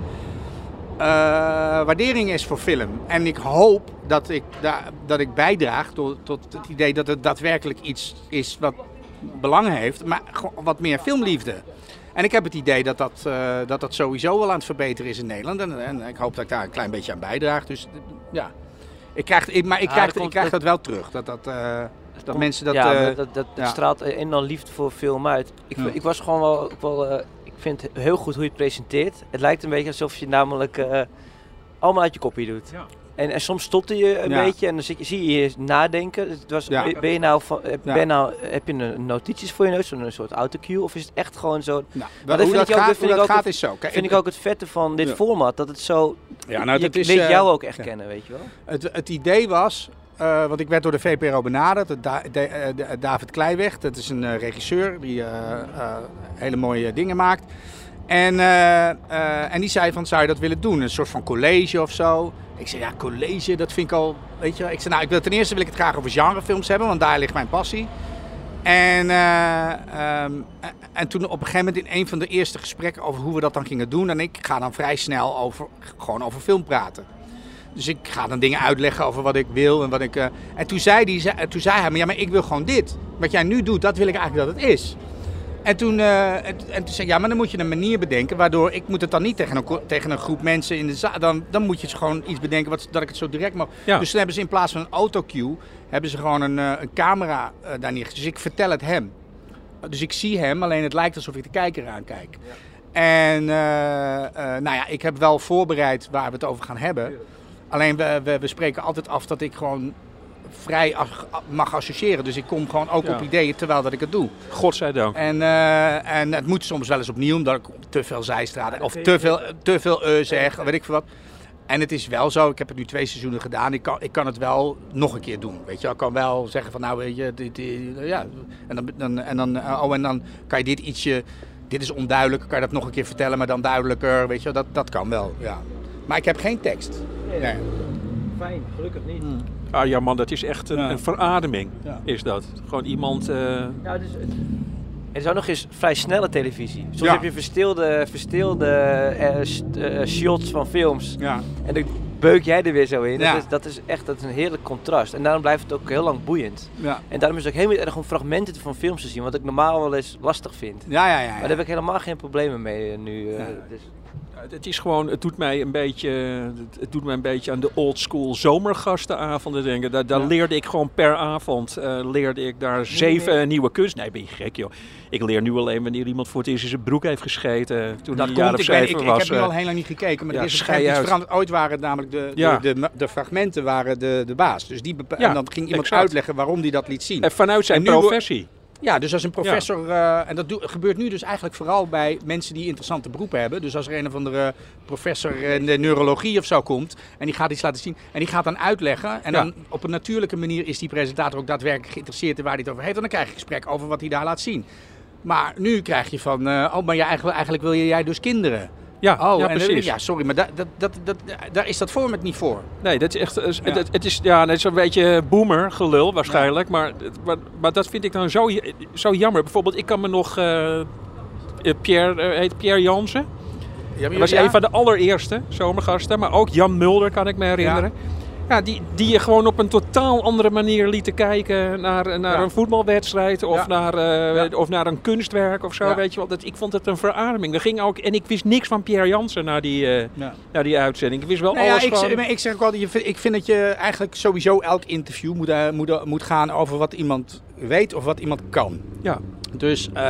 waardering is voor film. En ik hoop dat ik, da- dat ik bijdraag tot, tot het idee dat het daadwerkelijk iets is wat belang heeft. Maar wat meer filmliefde. En ik heb het idee dat dat, eh, dat dat sowieso wel aan het verbeteren is in Nederland. En, en ik hoop dat ik daar een klein beetje aan bijdraag. Dus eh, ja, ik krijg, ik, maar ik Ah, krijg, dat ik krijg dat- dat wel terug. Dat, dat, eh, dat Komt- mensen dat... ja, eh, dat, dat, dat ja. straalt een en al liefde voor film uit. Ik, Ja. ik was gewoon wel, ook wel eh, vind het heel goed hoe je het presenteert. Het lijkt een beetje alsof je namelijk eh, allemaal uit je kopje doet. Ja. En, en soms stotter je een Ja. beetje en dan zit je, zie je je nadenken. Dus Het was, Ja. ben, je nou van, heb, Ja. ben je nou, heb je een notities voor je neus, zo'n soort autocue? Of is het echt gewoon zo? nou, dat hoe vind dat ik ook- gaat, hoe vind ik dat ook gaat het- is zo. Kijk, vind ik ook het vette van dit Ja. format. Dat het zo, Ja, nou, je dat is, weet eh, jou ook echt ja. kennen, weet je wel. Het, het idee was, eh, want ik werd door de VPRO benaderd, eh, David Kleiweg, dat is een eh, regisseur die hele mooie dingen maakt. En, en die zei van, zou je dat willen doen? Een soort van college of zo. Ik zei, ja, college, dat vind ik al, weet je. Ik zei, nou, ik wil, ten eerste wil ik het graag over genrefilms hebben, want daar ligt mijn passie. En, eh, ehm, en toen op een gegeven moment in een van de eerste gesprekken over hoe we dat dan gingen doen. En ik ga dan vrij snel over, gewoon over film praten. Dus ik ga dan dingen uitleggen over wat ik wil en wat ik. eh, en toen zei, die, zei- toen zei hij, maar ja, maar ik wil gewoon dit. Wat jij nu doet, dat wil ik eigenlijk dat het is. En toen, eh, en, en toen zei ik, ja, maar dan moet je een manier bedenken waardoor ik moet het dan niet tegen een, tegen een groep mensen in de zaal. Dan, dan moet je gewoon iets bedenken wat, dat ik het zo direct mag. Ja. Dus toen hebben ze in plaats van een autocue, hebben ze gewoon een, eh, een camera eh, daar neergezet. Dus ik vertel het hem. Dus ik zie hem, alleen het lijkt alsof ik de kijker aankijk. En eh, eh, nou ja, ik heb wel voorbereid waar we het over gaan hebben. Alleen we, we, we spreken altijd af dat ik gewoon vrij ag- mag associëren. Dus ik kom gewoon ook Ja. op ideeën terwijl dat ik het doe. Godzijdank. En, eh, en het moet soms wel eens opnieuw, omdat ik te veel zijstraden of te veel, te veel eh zeg, weet ik veel wat. En het is wel zo, ik heb het nu twee seizoenen gedaan, ik kan, ik kan het wel nog een keer doen. Weet je, ik kan wel zeggen van nou weet je, dit, dit- ja. En dan, dan, en dan, eh, oh, en dan kan je dit ietsje, dit is onduidelijk, kan je dat nog een keer vertellen, maar dan duidelijker, weet je, dat, dat kan wel, ja. Maar ik heb geen tekst. Nee. Fijn, gelukkig niet. Ah ja man, dat is echt een, Ja. een verademing, Ja. is dat. Gewoon iemand... eh, Ja, dus het- er is ook nog eens vrij snelle televisie. Soms Ja. heb je verstilde, verstilde eh, st- eh, shots van films. Ja. En dan beuk jij er weer zo in. Ja. Dat, is, dat is echt dat is een heerlijk contrast. En daarom blijft het ook heel lang boeiend. Ja. En daarom is het ook helemaal erg om fragmenten van films te zien. Wat ik normaal wel eens lastig vind. Ja, ja, ja. Maar daar heb ik helemaal geen problemen mee nu. eh, Ja. dus- Het is gewoon, het doet mij een beetje, het- het doet mij een beetje aan de old school zomergastenavonden denken. Daar, daar Ja. leerde ik gewoon per avond, eh, leerde ik daar zeven nieuwe kunst. Nee, ben je gek joh. Ik leer nu alleen wanneer iemand voor het eerst in zijn broek heeft gescheten. Toen Dat hij komt, of ik, ben, ik, ik was. heb nu eh. al heel lang niet gekeken, maar ja, er is een veranderd. Ooit waren het namelijk de, de, Ja. de, de, fragmenten waren de, de baas. Dus die en dan ging iemand exact. uitleggen waarom die dat liet zien. En vanuit zijn En professie. Ja, dus als een professor, eh, en dat gebeurt nu dus eigenlijk vooral bij mensen die interessante beroepen hebben. Dus als er een of andere professor in de neurologie of zo komt en die gaat iets laten zien en die gaat dan uitleggen. En Ja. dan op een natuurlijke manier is die presentator ook daadwerkelijk geïnteresseerd in waar hij het over heeft. En dan krijg je een gesprek over wat hij daar laat zien. Maar nu krijg je van, eh, oh, maar ja, eigenlijk, eigenlijk wil je jij dus kinderen. Ja, Oh, ja en dan- precies. ja, sorry, maar da, dat, dat, dat, daar is dat format niet voor. Nee, dat is echt. eh, Ja. Het, het is ja, net zo'n beetje boomer gelul waarschijnlijk. Maar, maar, maar dat vind ik dan zo, zo jammer. Bijvoorbeeld, ik kan me nog. eh, eh, Pierre, eh, heet Pierre Jansen. Ja, Dat was een van de allereerste zomergasten. Maar ook Jan Mulder kan ik me herinneren. Ja, die, die je gewoon op een totaal andere manier lieten kijken naar, naar Ja. een voetbalwedstrijd of, Ja. naar, eh, Ja. of naar een kunstwerk of zo. Weet je wel. Dat, ik vond het een verademing. Er ging ook, en ik wist niks van Pierre Jansen na die, eh, Ja. na die uitzending. Ik wist wel Nou ja, alles ik, van... ik zeg ook altijd, vind- ik vind dat je eigenlijk sowieso elk interview moet, eh, moet, moet gaan over wat iemand weet of wat iemand kan. Ja. Dus eh,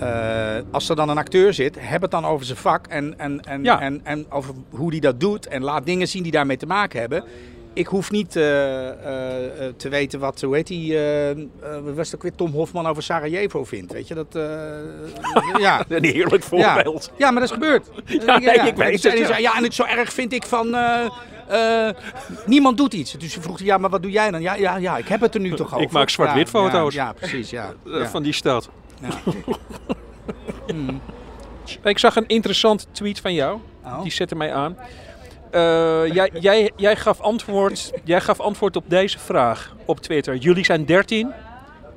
eh, als er dan een acteur zit, heb het dan over zijn vak en, en, en, Ja. en, en over hoe die dat doet. En laat dingen zien die daarmee te maken hebben. Ik hoef niet eh, eh, te weten wat, hoe heet die, was ook weer Tom Hofman over Sarajevo vindt. Weet je, dat, ja. Een heerlijk voorbeeld. Ja, maar dat is gebeurd. Ja, nee, ik weet En het, die ja. en het zo erg vind ik van... niemand doet iets. Dus vroeg hij, ja, maar wat doe jij dan? Ja, ja, ja ik heb het er nu toch over. Ik maak zwart-wit foto's. Ja, ja, precies, ja. ja. van die stad. Ja. Hmm. Ik zag een interessante tweet van jou. Oh. Die zette mij aan. Eh, jij, jij, jij, gaf antwoord, jij gaf antwoord op deze vraag op Twitter. Jullie zijn 13.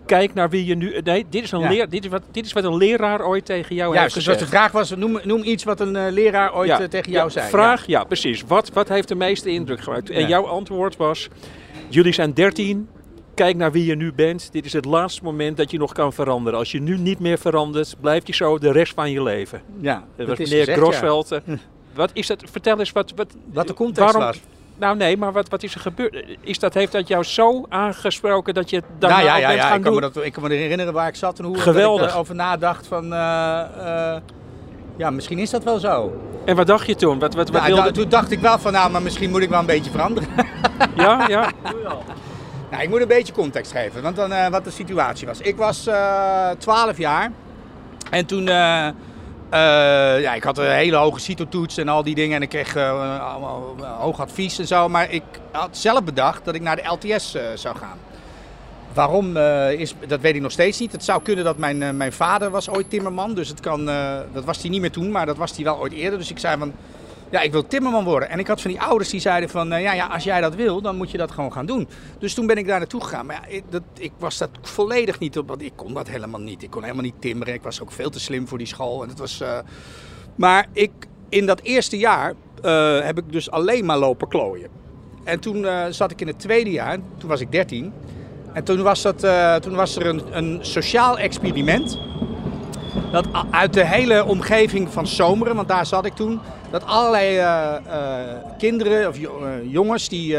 kijk naar wie je nu... Nee, dit is, een Ja. leer, dit is, wat, dit is wat een leraar ooit tegen jou heeft dus gezegd. de vraag was, noem, noem iets wat een eh, leraar ooit Ja, eh, tegen jou ja, zei. Vraag, ja, precies. Wat, wat heeft de meeste indruk gemaakt? En jouw antwoord was, jullie zijn 13, kijk naar wie je nu bent. Dit is het laatste moment dat je nog kan veranderen. Als je nu niet meer verandert, blijft je zo de rest van je leven. Ja, Dat dat was meneer gezegd. Grosveld. eh, Wat is dat? Vertel eens wat... wat Wat de context waarom, was. Nou nee, maar wat, wat is er gebeurd? Is dat, heeft dat jou zo aangesproken dat je het daarna Nou ja, ja, bent ja gaan ik, kan me doen? dat, ik kan me herinneren waar ik zat en hoe Geweldig. ik erover nadacht van... eh, eh, ja, misschien is dat wel zo. En wat dacht je toen? Wat, wat, wat Nou, wilde... toen dacht ik wel van, nou, maar misschien moet ik wel een beetje veranderen. Ja, ja. Nou, ik moet een beetje context geven, want dan eh, wat de situatie was. Ik was eh 12 jaar en toen, eh, ja, ik had een hele hoge CITO-toets en al die dingen en ik kreeg hoog advies en zo. Maar ik had zelf bedacht dat ik naar de LTS zou gaan. Waarom, is, dat weet ik nog steeds niet. Het zou kunnen dat mijn, mijn vader was ooit timmerman, dus het kan, dat was hij niet meer toen, maar dat was hij wel ooit eerder. Dus ik zei van, ja, ik wil timmerman worden. En ik had van die ouders die zeiden van, eh, ja, ja, als jij dat wil, dan moet je dat gewoon gaan doen. Dus toen ben ik daar naartoe gegaan. Maar ja, ik, dat, ik was dat volledig niet op, want ik kon dat helemaal niet. Ik kon helemaal niet timmeren. Ik was ook veel te slim voor die school. En het was, eh, maar ik, in dat eerste jaar eh, heb ik dus alleen maar lopen klooien. En toen zat ik in het tweede jaar, toen was ik 13. En toen was, dat, toen was er een, een sociaal experiment. Dat uit de hele omgeving van Zomeren, want daar zat ik toen, dat allerlei eh, eh, kinderen of eh, jongens die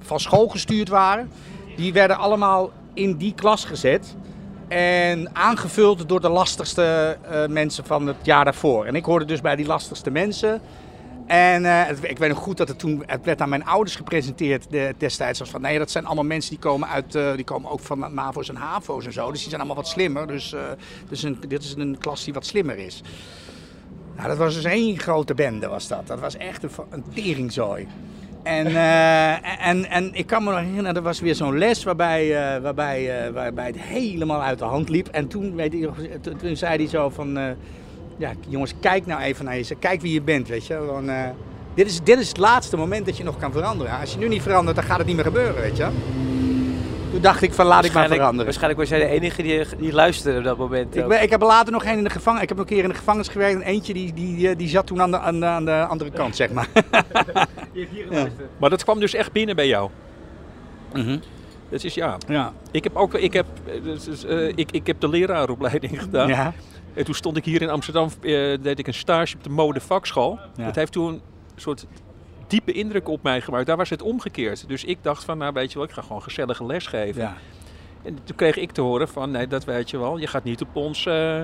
van school gestuurd waren, die werden allemaal in die klas gezet. En aangevuld door de lastigste mensen van het jaar daarvoor. En ik hoorde dus bij die lastigste mensen. En eh, ik weet nog goed dat het toen het werd aan mijn ouders gepresenteerd de, destijds. Als van nee, dat zijn allemaal mensen die komen uit, eh, die komen ook van MAVO's en HAVO's en zo. Dus die zijn allemaal wat slimmer. Dus, dus een, dit is een klas die wat slimmer is. Nou, dat was dus één grote bende was dat. Dat was echt een, teringzooi. En, en, en ik kan me nog herinneren, er was weer zo'n les waarbij, waarbij, waarbij het helemaal uit de hand liep. En toen, weet je, toen, zei hij zo van, ja jongens, kijk nou even naar jezelf. Kijk wie je bent, weet je. Eh, dit, is, dit is het laatste moment dat je nog kan veranderen. Als je nu niet verandert, dan gaat het niet meer gebeuren, weet je. Toen dacht ik van, laat ik maar veranderen. Waarschijnlijk was jij de enige die, die luisterde op dat moment. Ik, ben, ik heb er later nog één in de gevangenis. Ik heb nog een keer in de gevangenis gewerkt. En eentje die, die, die zat toen aan de, aan, de, aan de andere kant, zeg maar. Maar dat kwam dus echt binnen bij jou. Dat is ja. Ja. Ik heb ook, ik heb, eh, dus, dus, eh, ik, ik heb de leraaropleiding gedaan. Ja. En toen stond ik hier in Amsterdam, eh, deed ik een stage op de modevakschool. Ja. Dat heeft toen een soort diepe indruk op mij gemaakt. Daar was het omgekeerd. Dus ik dacht van, nou weet je wel, ik ga gewoon gezellige les geven. Ja. En toen kreeg ik te horen van, nee, dat weet je wel, je gaat niet op ons eh,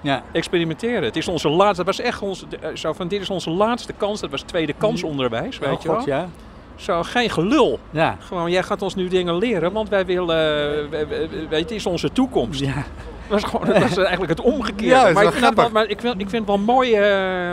Ja. experimenteren. Het is onze laatste, dat was echt onze, eh, zo van, dit is onze laatste kans. Dat was tweede kansonderwijs, weet Oh, je God, wel. ja. Zo, geen gelul. Ja. Gewoon, jij gaat ons nu dingen leren, want wij willen, we- we- we- weet het is onze toekomst. Ja. Dat was gewoon dat was eigenlijk het omgekeerde. Ja, maar, ik vind wel, maar ik vind, ik vind het wel mooi. eh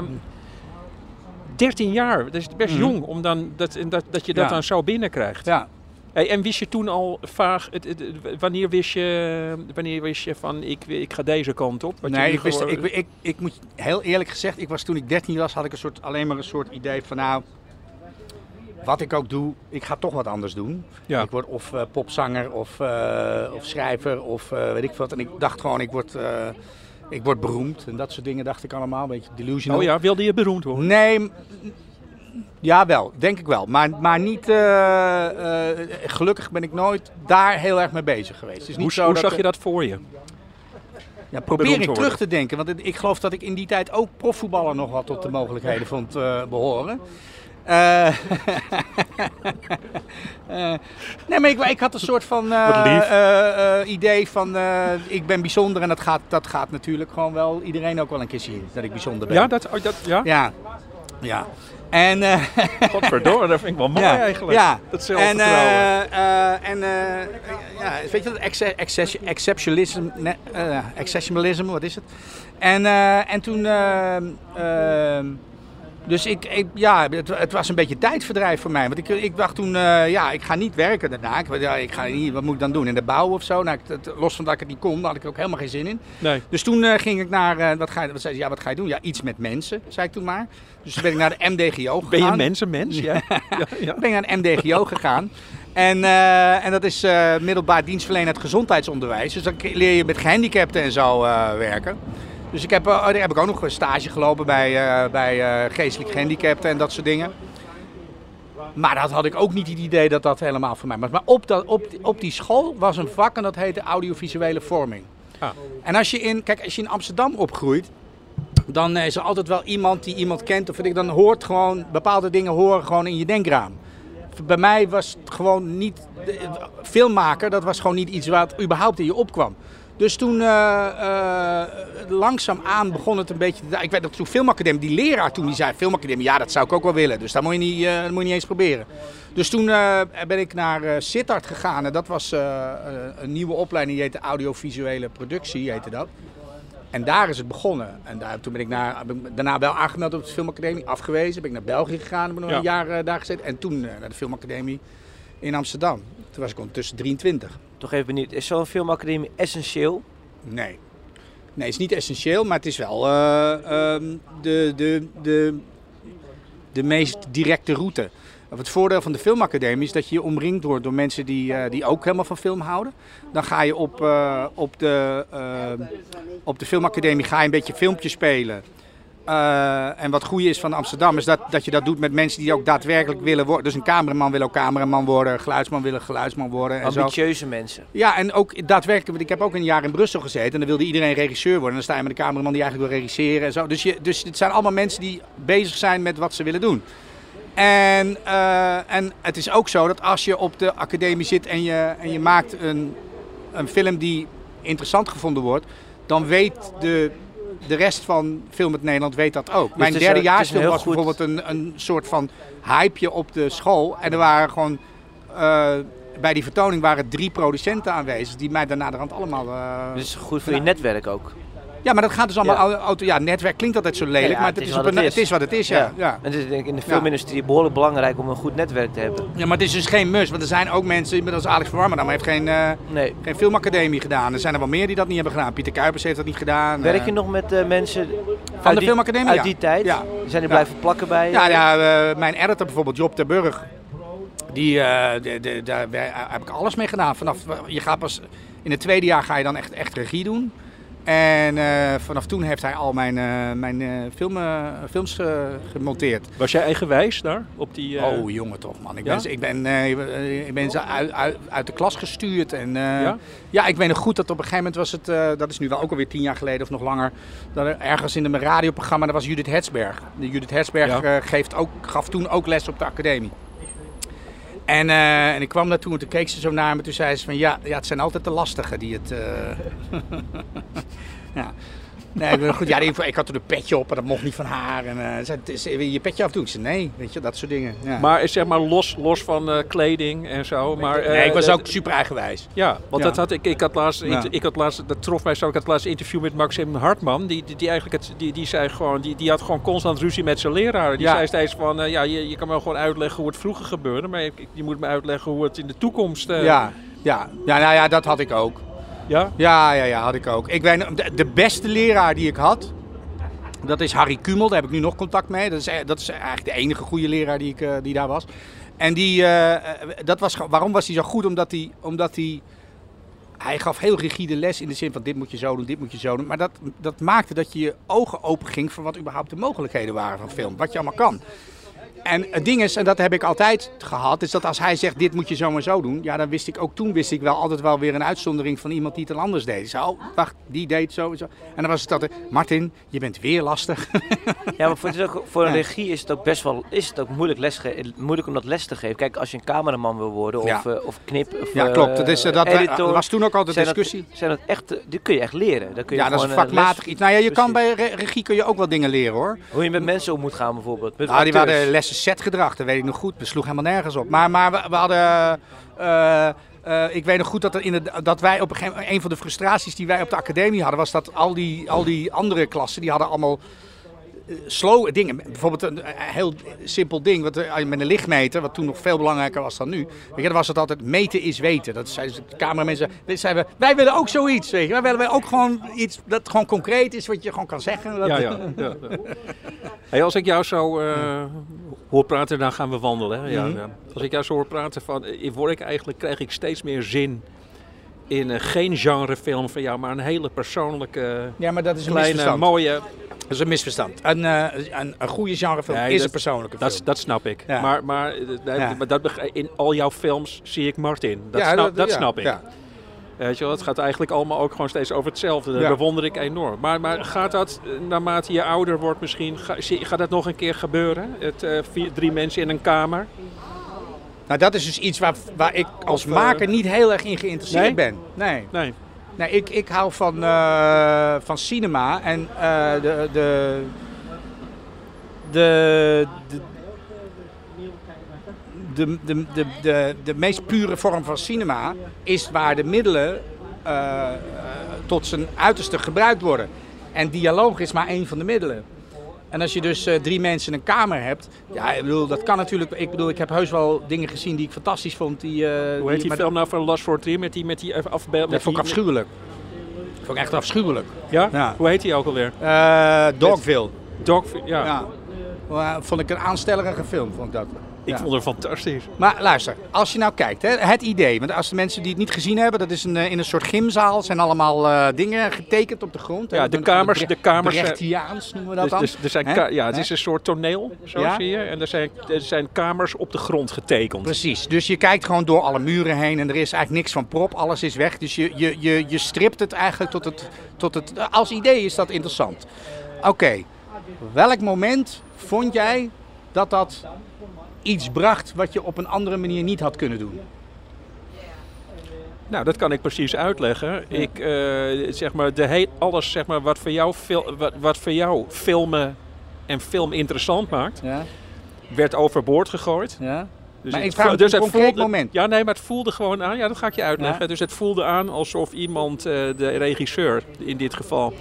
13 jaar, dat is best Mhm. jong om dan dat, dat, dat je dat Ja. dan zo binnenkrijgt. Ja. Hey, en wist je toen al vaag, het, het- het- wanneer, wist je, wanneer wist je van ik, ik ga deze kant op? Wat Nee, ik, wist, ik, ik, ik moet heel eerlijk gezegd, ik was toen ik 13 was, had ik een soort, alleen maar een soort idee van nou, wat ik ook doe, ik ga toch wat anders doen. Ja. Ik word of eh, popzanger of, eh, of schrijver of eh, weet ik wat. En ik dacht gewoon, ik word, ik word beroemd en dat soort dingen dacht ik allemaal, een beetje delusional. Oh ja, wilde je beroemd worden? Nee, ja wel, denk ik wel. Maar, maar niet, gelukkig ben ik nooit daar heel erg mee bezig geweest. Niet Hoe, zo hoe dat zag je dat voor je? Ja, probeer ik terug te denken. Want ik geloof dat ik in die tijd ook profvoetballer nog wat tot de mogelijkheden vond eh, behoren. Eh, nee, maar ik, ik had een soort van eh, idee van ik ben bijzonder. En dat gaat, dat gaat natuurlijk gewoon wel iedereen ook wel een keer zien. Dat ik bijzonder ben. Ja, dat, oh, dat, ja? ja. ja. En, eh, Godverdomme, dat vind ik wel mooi ja, eigenlijk. Ja. Dat en, zelfvertrouwen. en eh, ja, weet je dat? Exce- exce- Exceptionalism, exceptionalism, wat is het? En, en toen, dus ik, ik ja, het, het was een beetje tijdverdrijf voor mij. Want ik, ik dacht toen, eh, ja, ik ga niet werken daarna. Ik, ja, ik ga niet, wat moet ik dan doen? In de bouw of zo? Nou, het- los van dat ik het niet kon, daar had ik ook helemaal geen zin in. nee. Dus toen eh, ging ik naar, eh, wat, ga je, wat, zei ze, ja, wat ga je doen? Ja, iets met mensen, zei ik toen maar. Dus toen ben ik naar de MDGO gegaan. Ben je mensenmens? Ja. ja, ja. Ik ben naar een MDGO gegaan. En, en dat is middelbaar dienstverlenend gezondheidsonderwijs. Dus dan leer je met gehandicapten en zo werken. Dus ik heb, eh, daar heb ik ook nog een stage gelopen bij, eh, bij eh, geestelijk gehandicapten en dat soort dingen. Maar dat had ik ook niet het idee dat dat helemaal voor mij was. Maar op, dat, op, die- op die school was een vak en dat heette audiovisuele vorming. Ah. En als je, in, kijk, als je in Amsterdam opgroeit, dan is er altijd wel iemand die iemand kent. Of ik, dan hoort gewoon, bepaalde dingen horen gewoon in je denkraam. Bij mij was het gewoon niet, filmmaker, dat was gewoon niet iets wat überhaupt in je opkwam. Dus toen eh eh, langzaamaan begon het een beetje. te- Ik weet dat toen filmacademie, die leraar toen die zei filmacademie, ja dat zou ik ook wel willen. Dus dat moet je niet, eh, dat moet je niet eens proberen. Dus toen ben ik naar Sittard gegaan en dat was een nieuwe opleiding, die heette audiovisuele productie, heette dat. En daar is het begonnen. En daar, toen ben ik, naar, ik daarna wel aangemeld op de filmacademie, afgewezen. Ben ik naar België gegaan, ik nog Ja. een jaar daar gezeten. En toen naar de filmacademie in Amsterdam. Toen was ik ondertussen 23. Toch even benieuwd, is zo'n filmacademie essentieel? Nee. Nee, het is niet essentieel, maar het is wel eh, ehm, de, de, de, de meest directe route. Het voordeel van de filmacademie is dat je omringd wordt door mensen die, eh, die ook helemaal van film houden. Dan ga je op, eh, op, de, eh, op de filmacademie ga je een beetje filmpjes spelen. Eh, en wat goed is van Amsterdam is dat, dat je dat doet met mensen die ook daadwerkelijk willen worden. Dus een cameraman wil ook cameraman worden, een geluidsman wil een geluidsman worden. En zo. Ambitieuze mensen. Ja, en ook daadwerkelijk, want ik heb ook een jaar in Brussel gezeten en dan wilde iedereen regisseur worden. En dan sta je met een cameraman die eigenlijk wil regisseren en zo. Dus, je, dus het zijn allemaal mensen die bezig zijn met wat ze willen doen. En, eh, en het is ook zo dat als je op de academie zit en je, en je maakt een, een film die interessant gevonden wordt, dan weet de, de rest van Film het Nederland weet dat ook. Mijn is een derdejaarsfilm was goed- bijvoorbeeld een, een soort van hypeje op de school. En er waren gewoon eh, bij die vertoning waren drie producenten aanwezig die mij daarna de hand allemaal. eh, Dus goed voor je netwerk ook. Ja, maar dat gaat dus allemaal. Ja. Auto, ja, netwerk klinkt altijd zo lelijk, Ja, maar het het, is een, het het is. wat het is. Ja. Ja. En het is denk ik in de filmindustrie behoorlijk belangrijk om een goed netwerk te hebben. Ja, maar het is dus geen must, want er zijn ook mensen, inmiddels Alex van Warmerdam heeft geen, eh, Nee. geen filmacademie gedaan. Er zijn er wel meer die dat niet hebben gedaan. Pieter Kuipers heeft dat niet gedaan. Werk eh. je nog met eh, mensen Van de die, filmacademie? uit die tijd? Ja. Zijn Ja. blijven plakken bij? Ja, ja eh, mijn editor bijvoorbeeld, Job ter Burg, die, eh, de- daar heb ik alles mee gedaan. Vanaf, je gaat pas, in het tweede jaar ga je dan echt, echt regie doen. En eh, vanaf toen heeft hij al mijn, eh, mijn eh, film, films gemonteerd. Was jij eigenwijs daar? Op die, Oh, jongen toch, man. Ik Ja? ben, ik ben, ik ben ze uit, uit, uit de klas gestuurd. En, Ja? ja? ik weet nog goed dat op een gegeven moment was het, dat is nu wel ook alweer tien jaar geleden of nog langer, dat er ergens in een radioprogramma, dat was Judith Hetsberg. Judith Hetsberg Ja. geeft ook, gaf toen ook les op de academie. En, eh, en ik kwam daartoe en toen keek ze zo naar me. Toen zei ze van ja, ja het zijn altijd de lastigen die het... eh, ja. Nee, goed. Ja, ik, ik had toen een petje op en dat mocht niet van haar. En eh, ze zei, "Het is- wil je je petje afdoen? Ik zei nee, weet je, dat soort dingen. Ja. Maar eh, zeg maar los, los van eh, kleding en zo. Maar, eh, nee, ik was dat- ook super eigenwijs. Ja, want Ja. Dat had ik, ik had laatst, Ja. ik, ik had laatst, dat trof mij zo, ik had laatst een interview met Maxim Hartman, die, die, die eigenlijk het, die, die zei gewoon, die, die had gewoon constant ruzie met zijn leraar. Die zei steeds van, eh, ja, je, je kan me gewoon uitleggen hoe het vroeger gebeurde, maar je, je moet me uitleggen hoe het in de toekomst... eh, Ja, ja. ja, nou ja, dat had ik ook. Ja? Ja, ja, ja, had ik ook. Ik de, beste leraar die ik had, dat is Harry Kumel. Daar heb ik nu nog contact mee. Dat is, e- dat is eigenlijk de enige goede leraar die, ik, eh, die daar was. En die, eh, eh, dat was, waarom was hij zo goed? Omdat hij, omdat hij, hij gaf heel rigide les in de zin van dit moet je zo doen, dit moet je zo doen. Maar dat, dat maakte dat je je ogen open ging voor wat überhaupt de mogelijkheden waren van film. Wat je allemaal kan. En het ding is, en dat heb ik altijd gehad, is dat als hij zegt dit moet je zo en zo doen, ja dan wist ik ook toen wist ik wel altijd wel weer een uitzondering van iemand die het anders deed. Zei, oh wacht, die deed zo en zo. En dan was het altijd, Martin, je bent weer lastig. Ja, maar voor, is ook, voor een regie is het ook best wel is het ook moeilijk, moeilijk om dat les te geven. Kijk, als je een cameraman wil worden of, Ja. eh, of knip of ja, eh, klopt. Dat, is, eh, dat editor, was toen ook altijd zijn discussie. Dat, zijn dat echt, eh, die kun je echt leren. Dat kun je ja, dat is eh, vakmatig iets. Nou ja, je kan bij re- regie kun je ook wel dingen leren hoor. Hoe je met mensen om moet gaan bijvoorbeeld. Met Nou, die acteurs. hadden setgedrag, dat weet ik nog goed. We sloegen helemaal nergens op. Maar, maar we, hadden... eh, eh, ik weet nog goed dat, in dat wij op een gegeven moment... Een van de frustraties die wij op de academie hadden... was dat al die, al die andere klassen, die hadden allemaal... eh, Slow dingen. Bijvoorbeeld een, een heel simpel ding. Wat, eh, met een lichtmeter, wat toen nog veel belangrijker was dan nu. Weet je, dan was het altijd meten is weten. Dat zeiden ze, de cameramensen. zeiden we, wij willen ook zoiets. Weet je. Wij willen ook gewoon iets dat gewoon concreet is. Wat je gewoon kan zeggen. Dat- Ja, ja. ja, ja. Hey, als ik jou zo eh, hoor praten, dan gaan we wandelen. Hè? Ja, Mhm. Als ik jou zo hoor praten, van, eh, word ik eigenlijk, krijg ik steeds meer zin in eh, geen genrefilm van jou, maar een hele persoonlijke, Ja, maar dat is een kleine, mooie... Dat is een misverstand. Een, eh, een, een goede genrefilm Nee, is dat- een persoonlijke Dat, film. dat snap ik. Ja. Maar, maar, eh, nee, Ja. maar dat, in al jouw films zie ik Martin. Dat, Ja, snap, dat snap ik. ja. Weet je wel, het gaat eigenlijk allemaal ook gewoon steeds over hetzelfde. Dat bewonder ik enorm. Maar, maar gaat dat, naarmate je ouder wordt misschien, gaat dat nog een keer gebeuren? Het, vier, drie mensen in een kamer? Nou, dat is dus iets waar, waar ik als eh, maker niet heel erg in geïnteresseerd ben. Nee. Nee. Nee, ik, ik hou van, uh, van cinema en uh, de, de, de, de de, de, de, de, de meest pure vorm van cinema is waar de middelen uh, tot zijn uiterste gebruikt worden. En dialoog is maar één van de middelen. En als je dus eh, drie mensen in een kamer hebt, ja, ik bedoel, dat kan natuurlijk. Ik bedoel, ik heb heus wel dingen gezien die ik fantastisch vond. Die, eh, Hoe heet die maar film nou van Last for Three met die, met die afbeelding? Dat vond ik afschuwelijk. Dat vond ik echt afschuwelijk. Ja? Ja. Hoe heet die ook alweer? Eh Dogville. Dog, ja. Ja. Vond ik een aanstellerige film, vond ik dat. Ik Ja. vond hem fantastisch. Maar luister, als je nou kijkt, hè, het idee. Want als de mensen die het niet gezien hebben, dat is een, eh, in een soort gymzaal. zijn allemaal eh, dingen getekend op de grond. Ja, de kamers- de kamers, eh, Brechtiaans noemen we dat Dus, dan. dus er zijn ja, het is een soort toneel, zo Ja? zie je. En er zijn, er zijn kamers op de grond getekend. Precies, dus je kijkt gewoon door alle muren heen en er is eigenlijk niks van prop, alles is weg. Dus je, je, je, je stript het eigenlijk tot het, tot het... Als idee is dat interessant. Oké, welk moment vond jij dat dat iets bracht wat je op een andere manier niet had kunnen doen? Nou, dat kan ik precies uitleggen. Ik, eh, zeg maar, de he- alles zeg maar, wat, voor jou fil- wat, wat voor jou filmen en film interessant maakt, Ja, werd overboord gegooid. ja. Dus Maar het ik vraag een het concreet voelde- moment. Ja, nee, maar het voelde gewoon aan. Ja, dat ga ik je uitleggen. Ja. Dus het voelde aan alsof iemand, eh, de regisseur in dit geval,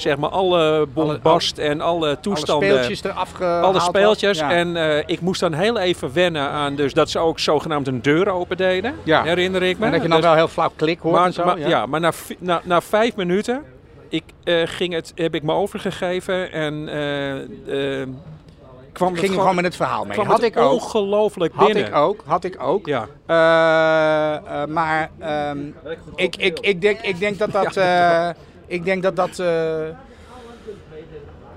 zeg maar alle bombast en alle toestanden... Alle speeltjes eraf gehaald alle had. speeltjes. Ja. En eh, ik moest dan heel even wennen aan dus dat ze ook zogenaamd een deur open deden. Ja. Herinner ik me. En dat je dan Dus- wel heel flauw klik hoort maar, en zo. maar- ja. ja. maar na, na, na vijf minuten ik, eh, ging het, heb ik me overgegeven en eh, kwam Ging gewoon met het verhaal mee. Had ik ook. ongelooflijk Had binnen. ik ook. Had ik ook. Ja. Maar ehm, ik, ik, ik, denk, ik denk dat dat. Ik denk dat dat. eh,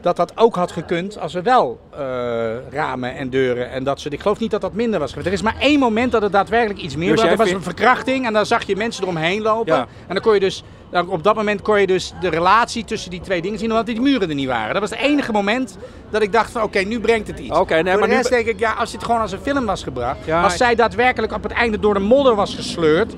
dat dat ook had gekund als er wel eh, ramen en deuren en dat soort. Ik geloof niet dat dat minder was geweest. Er is maar één moment dat het daadwerkelijk iets meer Dus was. Er was een verkrachting en dan zag je mensen eromheen lopen. Ja. En dan kon je dus. dan op dat moment kon je dus de relatie tussen die twee dingen zien, omdat die muren er niet waren. Dat was het enige moment dat ik dacht van oké, nu brengt het iets. Oké, nee, Voor maar de nu rest be- denk ik, ja, als dit gewoon als een film was gebracht. Ja, als zij daadwerkelijk op het einde door de modder was gesleurd.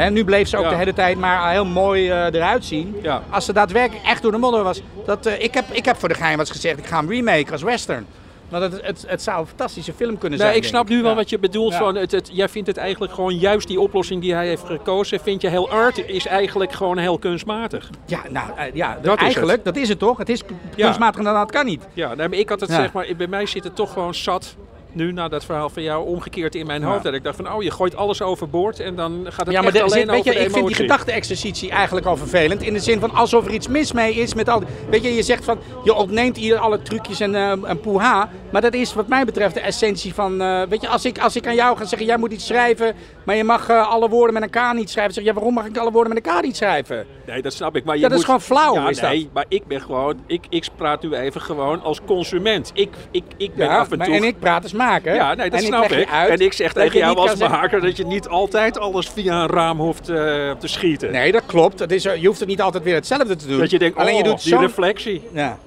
Hè, nu bleef ze ook Ja. de hele tijd maar heel mooi eh, eruit zien. Ja. Als ze daadwerkelijk echt door de modder was. Dat, eh, ik, heb, ik heb voor de geheim wat gezegd, ik ga hem remake als western. Want het, het, het zou een fantastische film kunnen zijn. Nee, ik snap nu wel Ja. wat je bedoelt. Van het, het, jij vindt het eigenlijk gewoon juist die oplossing die hij heeft gekozen. Vind je heel art is eigenlijk gewoon heel kunstmatig. Ja, nou eh, ja, Dat is eigenlijk, dat is het toch? Het is kunstmatig en dat kan niet. Ja, nee, maar ik had het zeg maar. Bij mij zit het toch gewoon zat. Nu, na dat verhaal van jou, omgekeerd in mijn Ja. hoofd. Dat ik dacht van, oh, je gooit alles overboord en dan gaat het Ja, maar echt alleen zit, weet je, ik vind die gedachte-exercitie eigenlijk al vervelend. In de zin van alsof er iets mis mee is met al. Weet je, je zegt van je ontneemt hier alle trucjes en, eh en poeha. Maar dat is wat mij betreft de essentie van. eh, weet je, als ik, als ik aan jou ga zeggen, jij moet iets schrijven. maar je mag eh, alle woorden met elkaar niet schrijven. Zeg je, ja, waarom mag ik alle woorden met elkaar niet schrijven? Nee, dat snap ik. Maar je Ja, dat moet... is gewoon flauw, Ja, is dat. nee, maar ik ben gewoon... Ik, ik praat nu even gewoon als consument. Ik, ik, ik ben Ja, af en maar- toe... en ik praat als maker. Ja, nee, dat en snap ik. uit en ik zeg tegen jou als zeggen- maker dat je niet altijd alles via een raam hoeft eh, te schieten. Nee, dat klopt. Dat is, je hoeft het niet altijd weer hetzelfde te doen. Dat je denkt, Alleen oh, je doet die reflectie. Ja.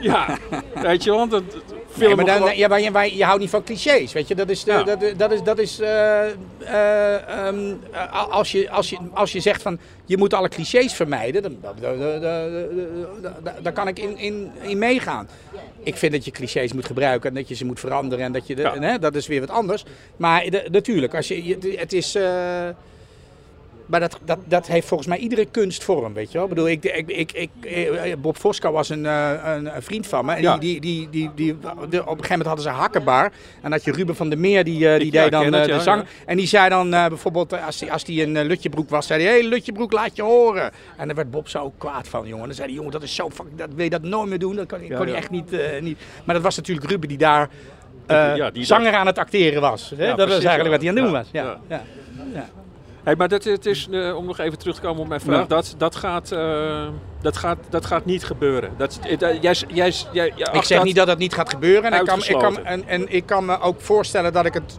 Ja, weet je, want het Nee, film maar dan, ja, maar je, maar je houdt niet van clichés, weet je. Dat is, de, Ja. dat, dat is, dat is eh, eh, ehm, eh, als, je, als, je, als je zegt van je moet alle clichés vermijden, dan, dan, dan, dan- dan- dan- dan kan ik in, in, in meegaan. Ik vind dat je clichés moet gebruiken en dat je ze moet veranderen en dat je, de, Ja. hè, dat is weer wat anders. Maar de- natuurlijk, als je, je- het is... eh, maar dat, dat, dat heeft volgens mij iedere kunstvorm, weet je wel. Ik bedoel, ik, ik, ik, ik, eh, Bob Fosca was een, eh, een, een vriend van me. En Ja. die, die, die, die, op een gegeven moment hadden ze hakkenbar. En dat je Ruben van der Meer, die, eh, die ja, deed dan het, de ja, zang. En die zei dan bijvoorbeeld, als hij als die een Lutjebroek was, zei hij... Hé, hey, Lutjebroek, laat je horen. En daar werd Bob zo kwaad van, jongen. Dan zei hij, jongen, dat is zo fucking... Dat wil je dat nooit meer doen? Dat kan, kon hij echt niet, niet... Maar dat was natuurlijk Ruben die daar Ja, die zanger aan het acteren was. Hè? Ja, dat was precies, eigenlijk ja. wat hij aan het doen Ja, was. Ja. Hey, maar dat, het is, eh, om nog even terug te komen op mijn vraag, Ja. dat, dat, gaat, eh, dat, gaat, dat gaat niet gebeuren. Dat, eh, dat- jij, jij, Ik zeg dat- niet dat dat niet gaat gebeuren. En ik, kan, ik kan, en, en ik kan me ook voorstellen dat ik het.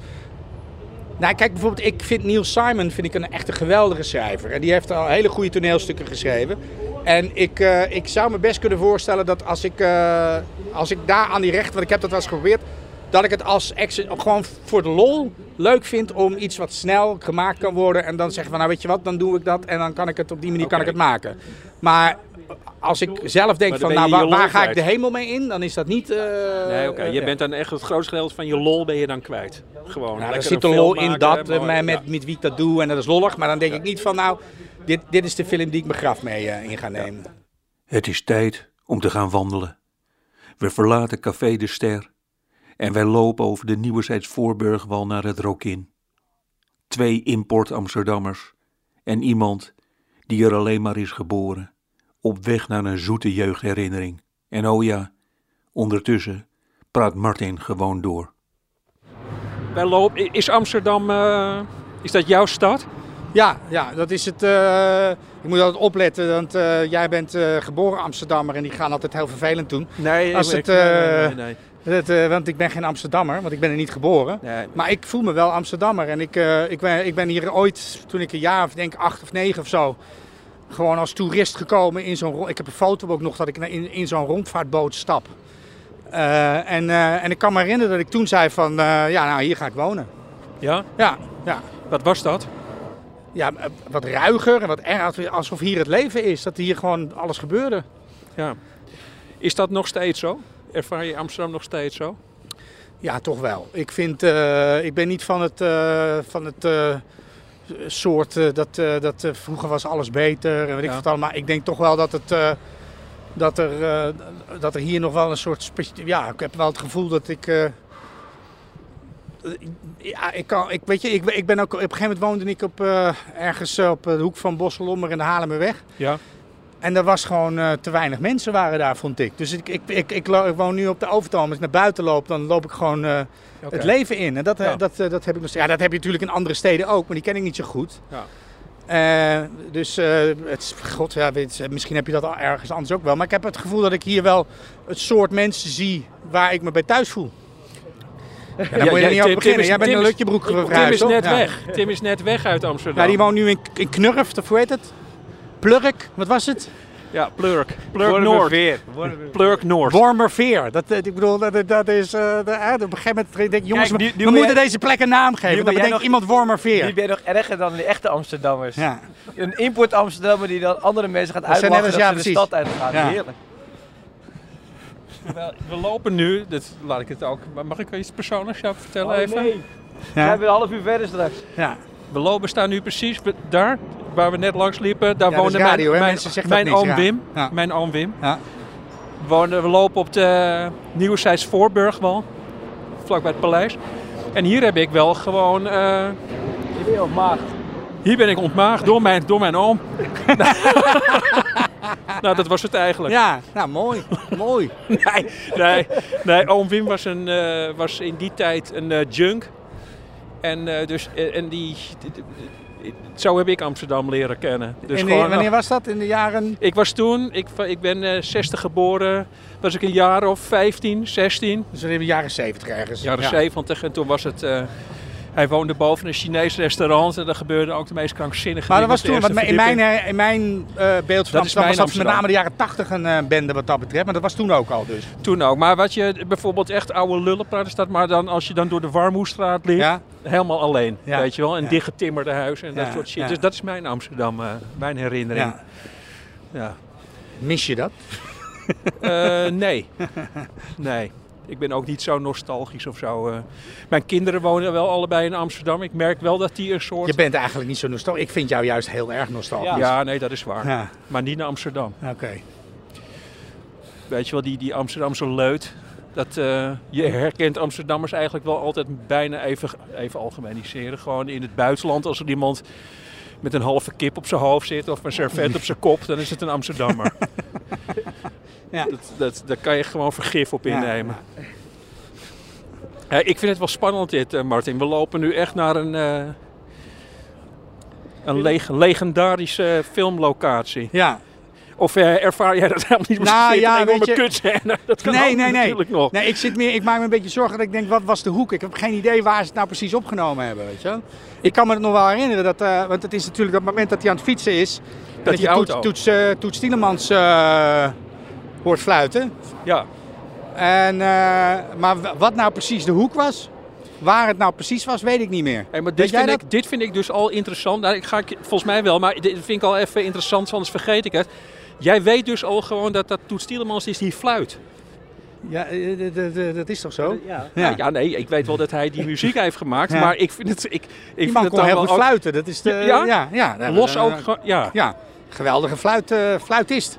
Nou, kijk bijvoorbeeld, ik vind Neil Simon vind ik een echt een geweldige schrijver. En die heeft al hele goede toneelstukken geschreven. En ik, ik zou me best kunnen voorstellen dat als ik, als ik daar aan die rechten, want ik heb dat wel eens geprobeerd, dat ik het als gewoon voor de lol leuk vind om iets wat snel gemaakt kan worden. En dan zeggen van, nou weet je wat, dan doe ik dat en dan kan ik het op die manier kan ik het maken. Maar als ik zelf denk van, nou waar, ga ik de hemel mee in, dan is dat niet... eh, Nee, oké. je bent dan echt het grootste gedeelte van je lol ben je dan kwijt. Gewoon. Ja, er zit een lol in maken, dat, maar- eh, met, ja. met wie ik dat doe en dat is lollig. Maar dan denk ik niet van, nou, dit, dit is de film die ik mijn graf mee eh, in ga nemen. Het is tijd om te gaan wandelen. We verlaten Café de Ster en wij lopen over de Nieuwezijds Voorburgwal naar het Rokin. Twee import Amsterdammers en iemand die er alleen maar is geboren, op weg naar een zoete jeugdherinnering. En oh ja, ondertussen praat Martin gewoon door. Wij lopen, is Amsterdam, eh, is dat jouw stad? Ja, ja, dat is het. eh, ik moet altijd opletten, want eh, jij bent eh, geboren Amsterdammer en die gaan altijd heel vervelend doen. Nee, Als ik- het, nee, nee, eh, nee, nee. Dat, eh, want ik ben geen Amsterdammer, want ik ben er niet geboren. Nee. Maar ik voel me wel Amsterdammer. En ik, eh, ik, ben, ik ben hier ooit, toen ik een jaar of denk acht of negen of zo, gewoon als toerist gekomen in zo'n... Ik heb een foto ook nog dat ik in, in zo'n rondvaartboot stap. Eh, en, en ik kan me herinneren dat ik toen zei van, ja nou hier ga ik wonen. Ja? Ja, ja. Wat was dat? Ja, wat ruiger en wat erger, alsof hier het leven is. Dat hier gewoon alles gebeurde. Ja. Is dat nog steeds zo? Ervaar je Amsterdam nog steeds zo? Ja, toch wel. Ik vind, eh, ik ben niet van het, eh, van het eh, soort dat, dat vroeger was alles beter en weet ik wat allemaal. Ik denk toch wel dat het, dat er, dat er hier nog wel een soort, ja, ik heb wel het gevoel dat ik, ja, ik kan, ik weet je, ik, ik ben ook op een gegeven moment woonde ik op ergens op de hoek van Bosselommer en de Haarlemmerweg. Ja. En er was gewoon eh, te weinig mensen waren daar, vond ik. Dus ik, ik, ik, ik, woon nu op de Overtoom. Als ik naar buiten loop, dan loop ik gewoon eh, het leven in. En dat, eh, Ja. dat, dat heb ik nog. Ja, dat heb je natuurlijk in andere steden ook, maar die ken ik niet zo goed. Ja. Dus het, god, ja, weet, misschien heb je dat al ergens anders ook wel. Maar ik heb het gevoel dat ik hier wel het soort mensen zie waar ik me bij thuis voel. Ja, daar moet je niet over Tim- Tim beginnen. is- Jij bent Tim een Lutjebroek Tim verhuisd, is net weg. Tim is net weg uit Amsterdam. Ja, die woont nu in, in Knurf, of hoe heet het? Plurk, wat was het? Ja, Plurk. Plurk Noord. Plurk Noord. Wormerveer. Dat, eh, ik bedoel, dat, dat is. eh, de- eh, op een gegeven moment denk ik, jongens, Kijk, nu- we, nu we moeten jij- deze plek een naam geven. Dan bedenkt nog- iemand Die Wormerveer. ben je nog erger dan de echte Amsterdammers. Ja. Een import Amsterdammer die dan andere mensen gaat Dat zijn net uitlachen als- ja, ze de precies. stad uitgaan. Ja. Heerlijk. We lopen nu, dat laat ik het ook. Mag ik wel iets persoonlijks jou vertellen Oh, even? nee. We Ja. zijn weer een half uur verder straks. Ja. We lopen staan nu precies daar, waar we net langs liepen. Daar Ja, woonde hè? mijn, mijn, niks, oom ja. Wim. Ja. Mijn oom Wim. We, wonen- we lopen op de Nieuwezijds Voorburgwal, vlakbij het paleis. En hier heb ik wel gewoon, eh, Je bent op maagd. hier ben ik ontmaagd door mijn, door mijn oom. nou, dat was het eigenlijk. ja, nou mooi. mooi. Nee, nee, nee, oom Wim was, een, eh, was in die tijd een eh, junk. En, eh, dus, eh, en die, zo heb ik Amsterdam leren kennen. Dus die- wanneer was dat? In de jaren. Ik was toen, ik, ik ben eh 60 geboren, was ik een jaar of 15, 16, Dus in de jaren 70 ergens. jaren ja. 70. En toen was het, eh, hij woonde boven een Chinees restaurant en daar gebeurde ook de meest krankzinnige Maar dat was toen, want in mijn, eh, in mijn eh, beeld van Dat Amsterdam was dat met name de jaren 80 een eh, bende wat dat betreft. Maar dat was toen ook al dus. Toen ook. Maar wat je bijvoorbeeld echt oude lullen praten staat, maar dan als je dan door de Warmoestraat liep, Ja? helemaal alleen. Ja. Weet je wel, een Ja. dichtgetimmerde huis en dat soort shit. Dus dat is mijn Amsterdam, mijn herinnering. ja. Mis je dat? Nee. Nee. Ik ben ook niet zo nostalgisch of zo. eh. Mijn kinderen wonen wel allebei in Amsterdam. Ik merk wel dat die een soort... Je bent eigenlijk niet zo nostalgisch. Ik vind jou juist heel erg nostalgisch. Ja, nee, dat is waar. Ja, Maar niet naar Amsterdam. oké. Weet je wel, die, die Amsterdamse leut. Dat, eh, je herkent Amsterdammers eigenlijk wel altijd bijna even, even algemeniseren. Gewoon in het buitenland, als er iemand met een halve kip op zijn hoofd zit of een servet op zijn kop, dan is het een Amsterdammer. Ja. dat, dat, daar kan je gewoon vergif op innemen. Ja, ik vind het wel spannend dit, eh, Martin. We lopen nu echt naar een, eh, een leg- legendarische filmlocatie. Ja. Of eh, ervaar jij dat helemaal niet? Nou, Misschien ja, weet je- kutscène. Dat kan Nee, nee, nee. natuurlijk nog. Nee, ik, zit meer, ik maak me een beetje zorgen dat ik denk, wat was de hoek? Ik heb geen idee waar ze het nou precies opgenomen hebben, weet je. Ik kan me het nog wel herinneren, dat, want het is natuurlijk dat moment dat hij aan het fietsen is. Dat, die je auto. Toets, toets, Toets Tielemans hoort fluiten. Ja. En, eh, maar wat nou precies de hoek was, waar het nou precies was, weet ik niet meer. Hey, maar dit vind, dat? ik, dit vind ik dus al interessant. Nou, ik ga, ik- volgens mij wel, maar dit vind ik al even interessant, anders vergeet ik het. Jij weet dus al gewoon dat dat Toets Tielemans is die fluit. Ja, eh, d- dat is toch zo? Ja. Ja. ja, nee, ik weet wel dat hij die muziek heeft gemaakt, Ja. maar ik vind het... Ik, ik Die vind man het kon heel wel goed ook- fluiten. Dat is de, Ja? ja, Los eh, ook ja. Ja, geweldige fluit, eh, fluitist.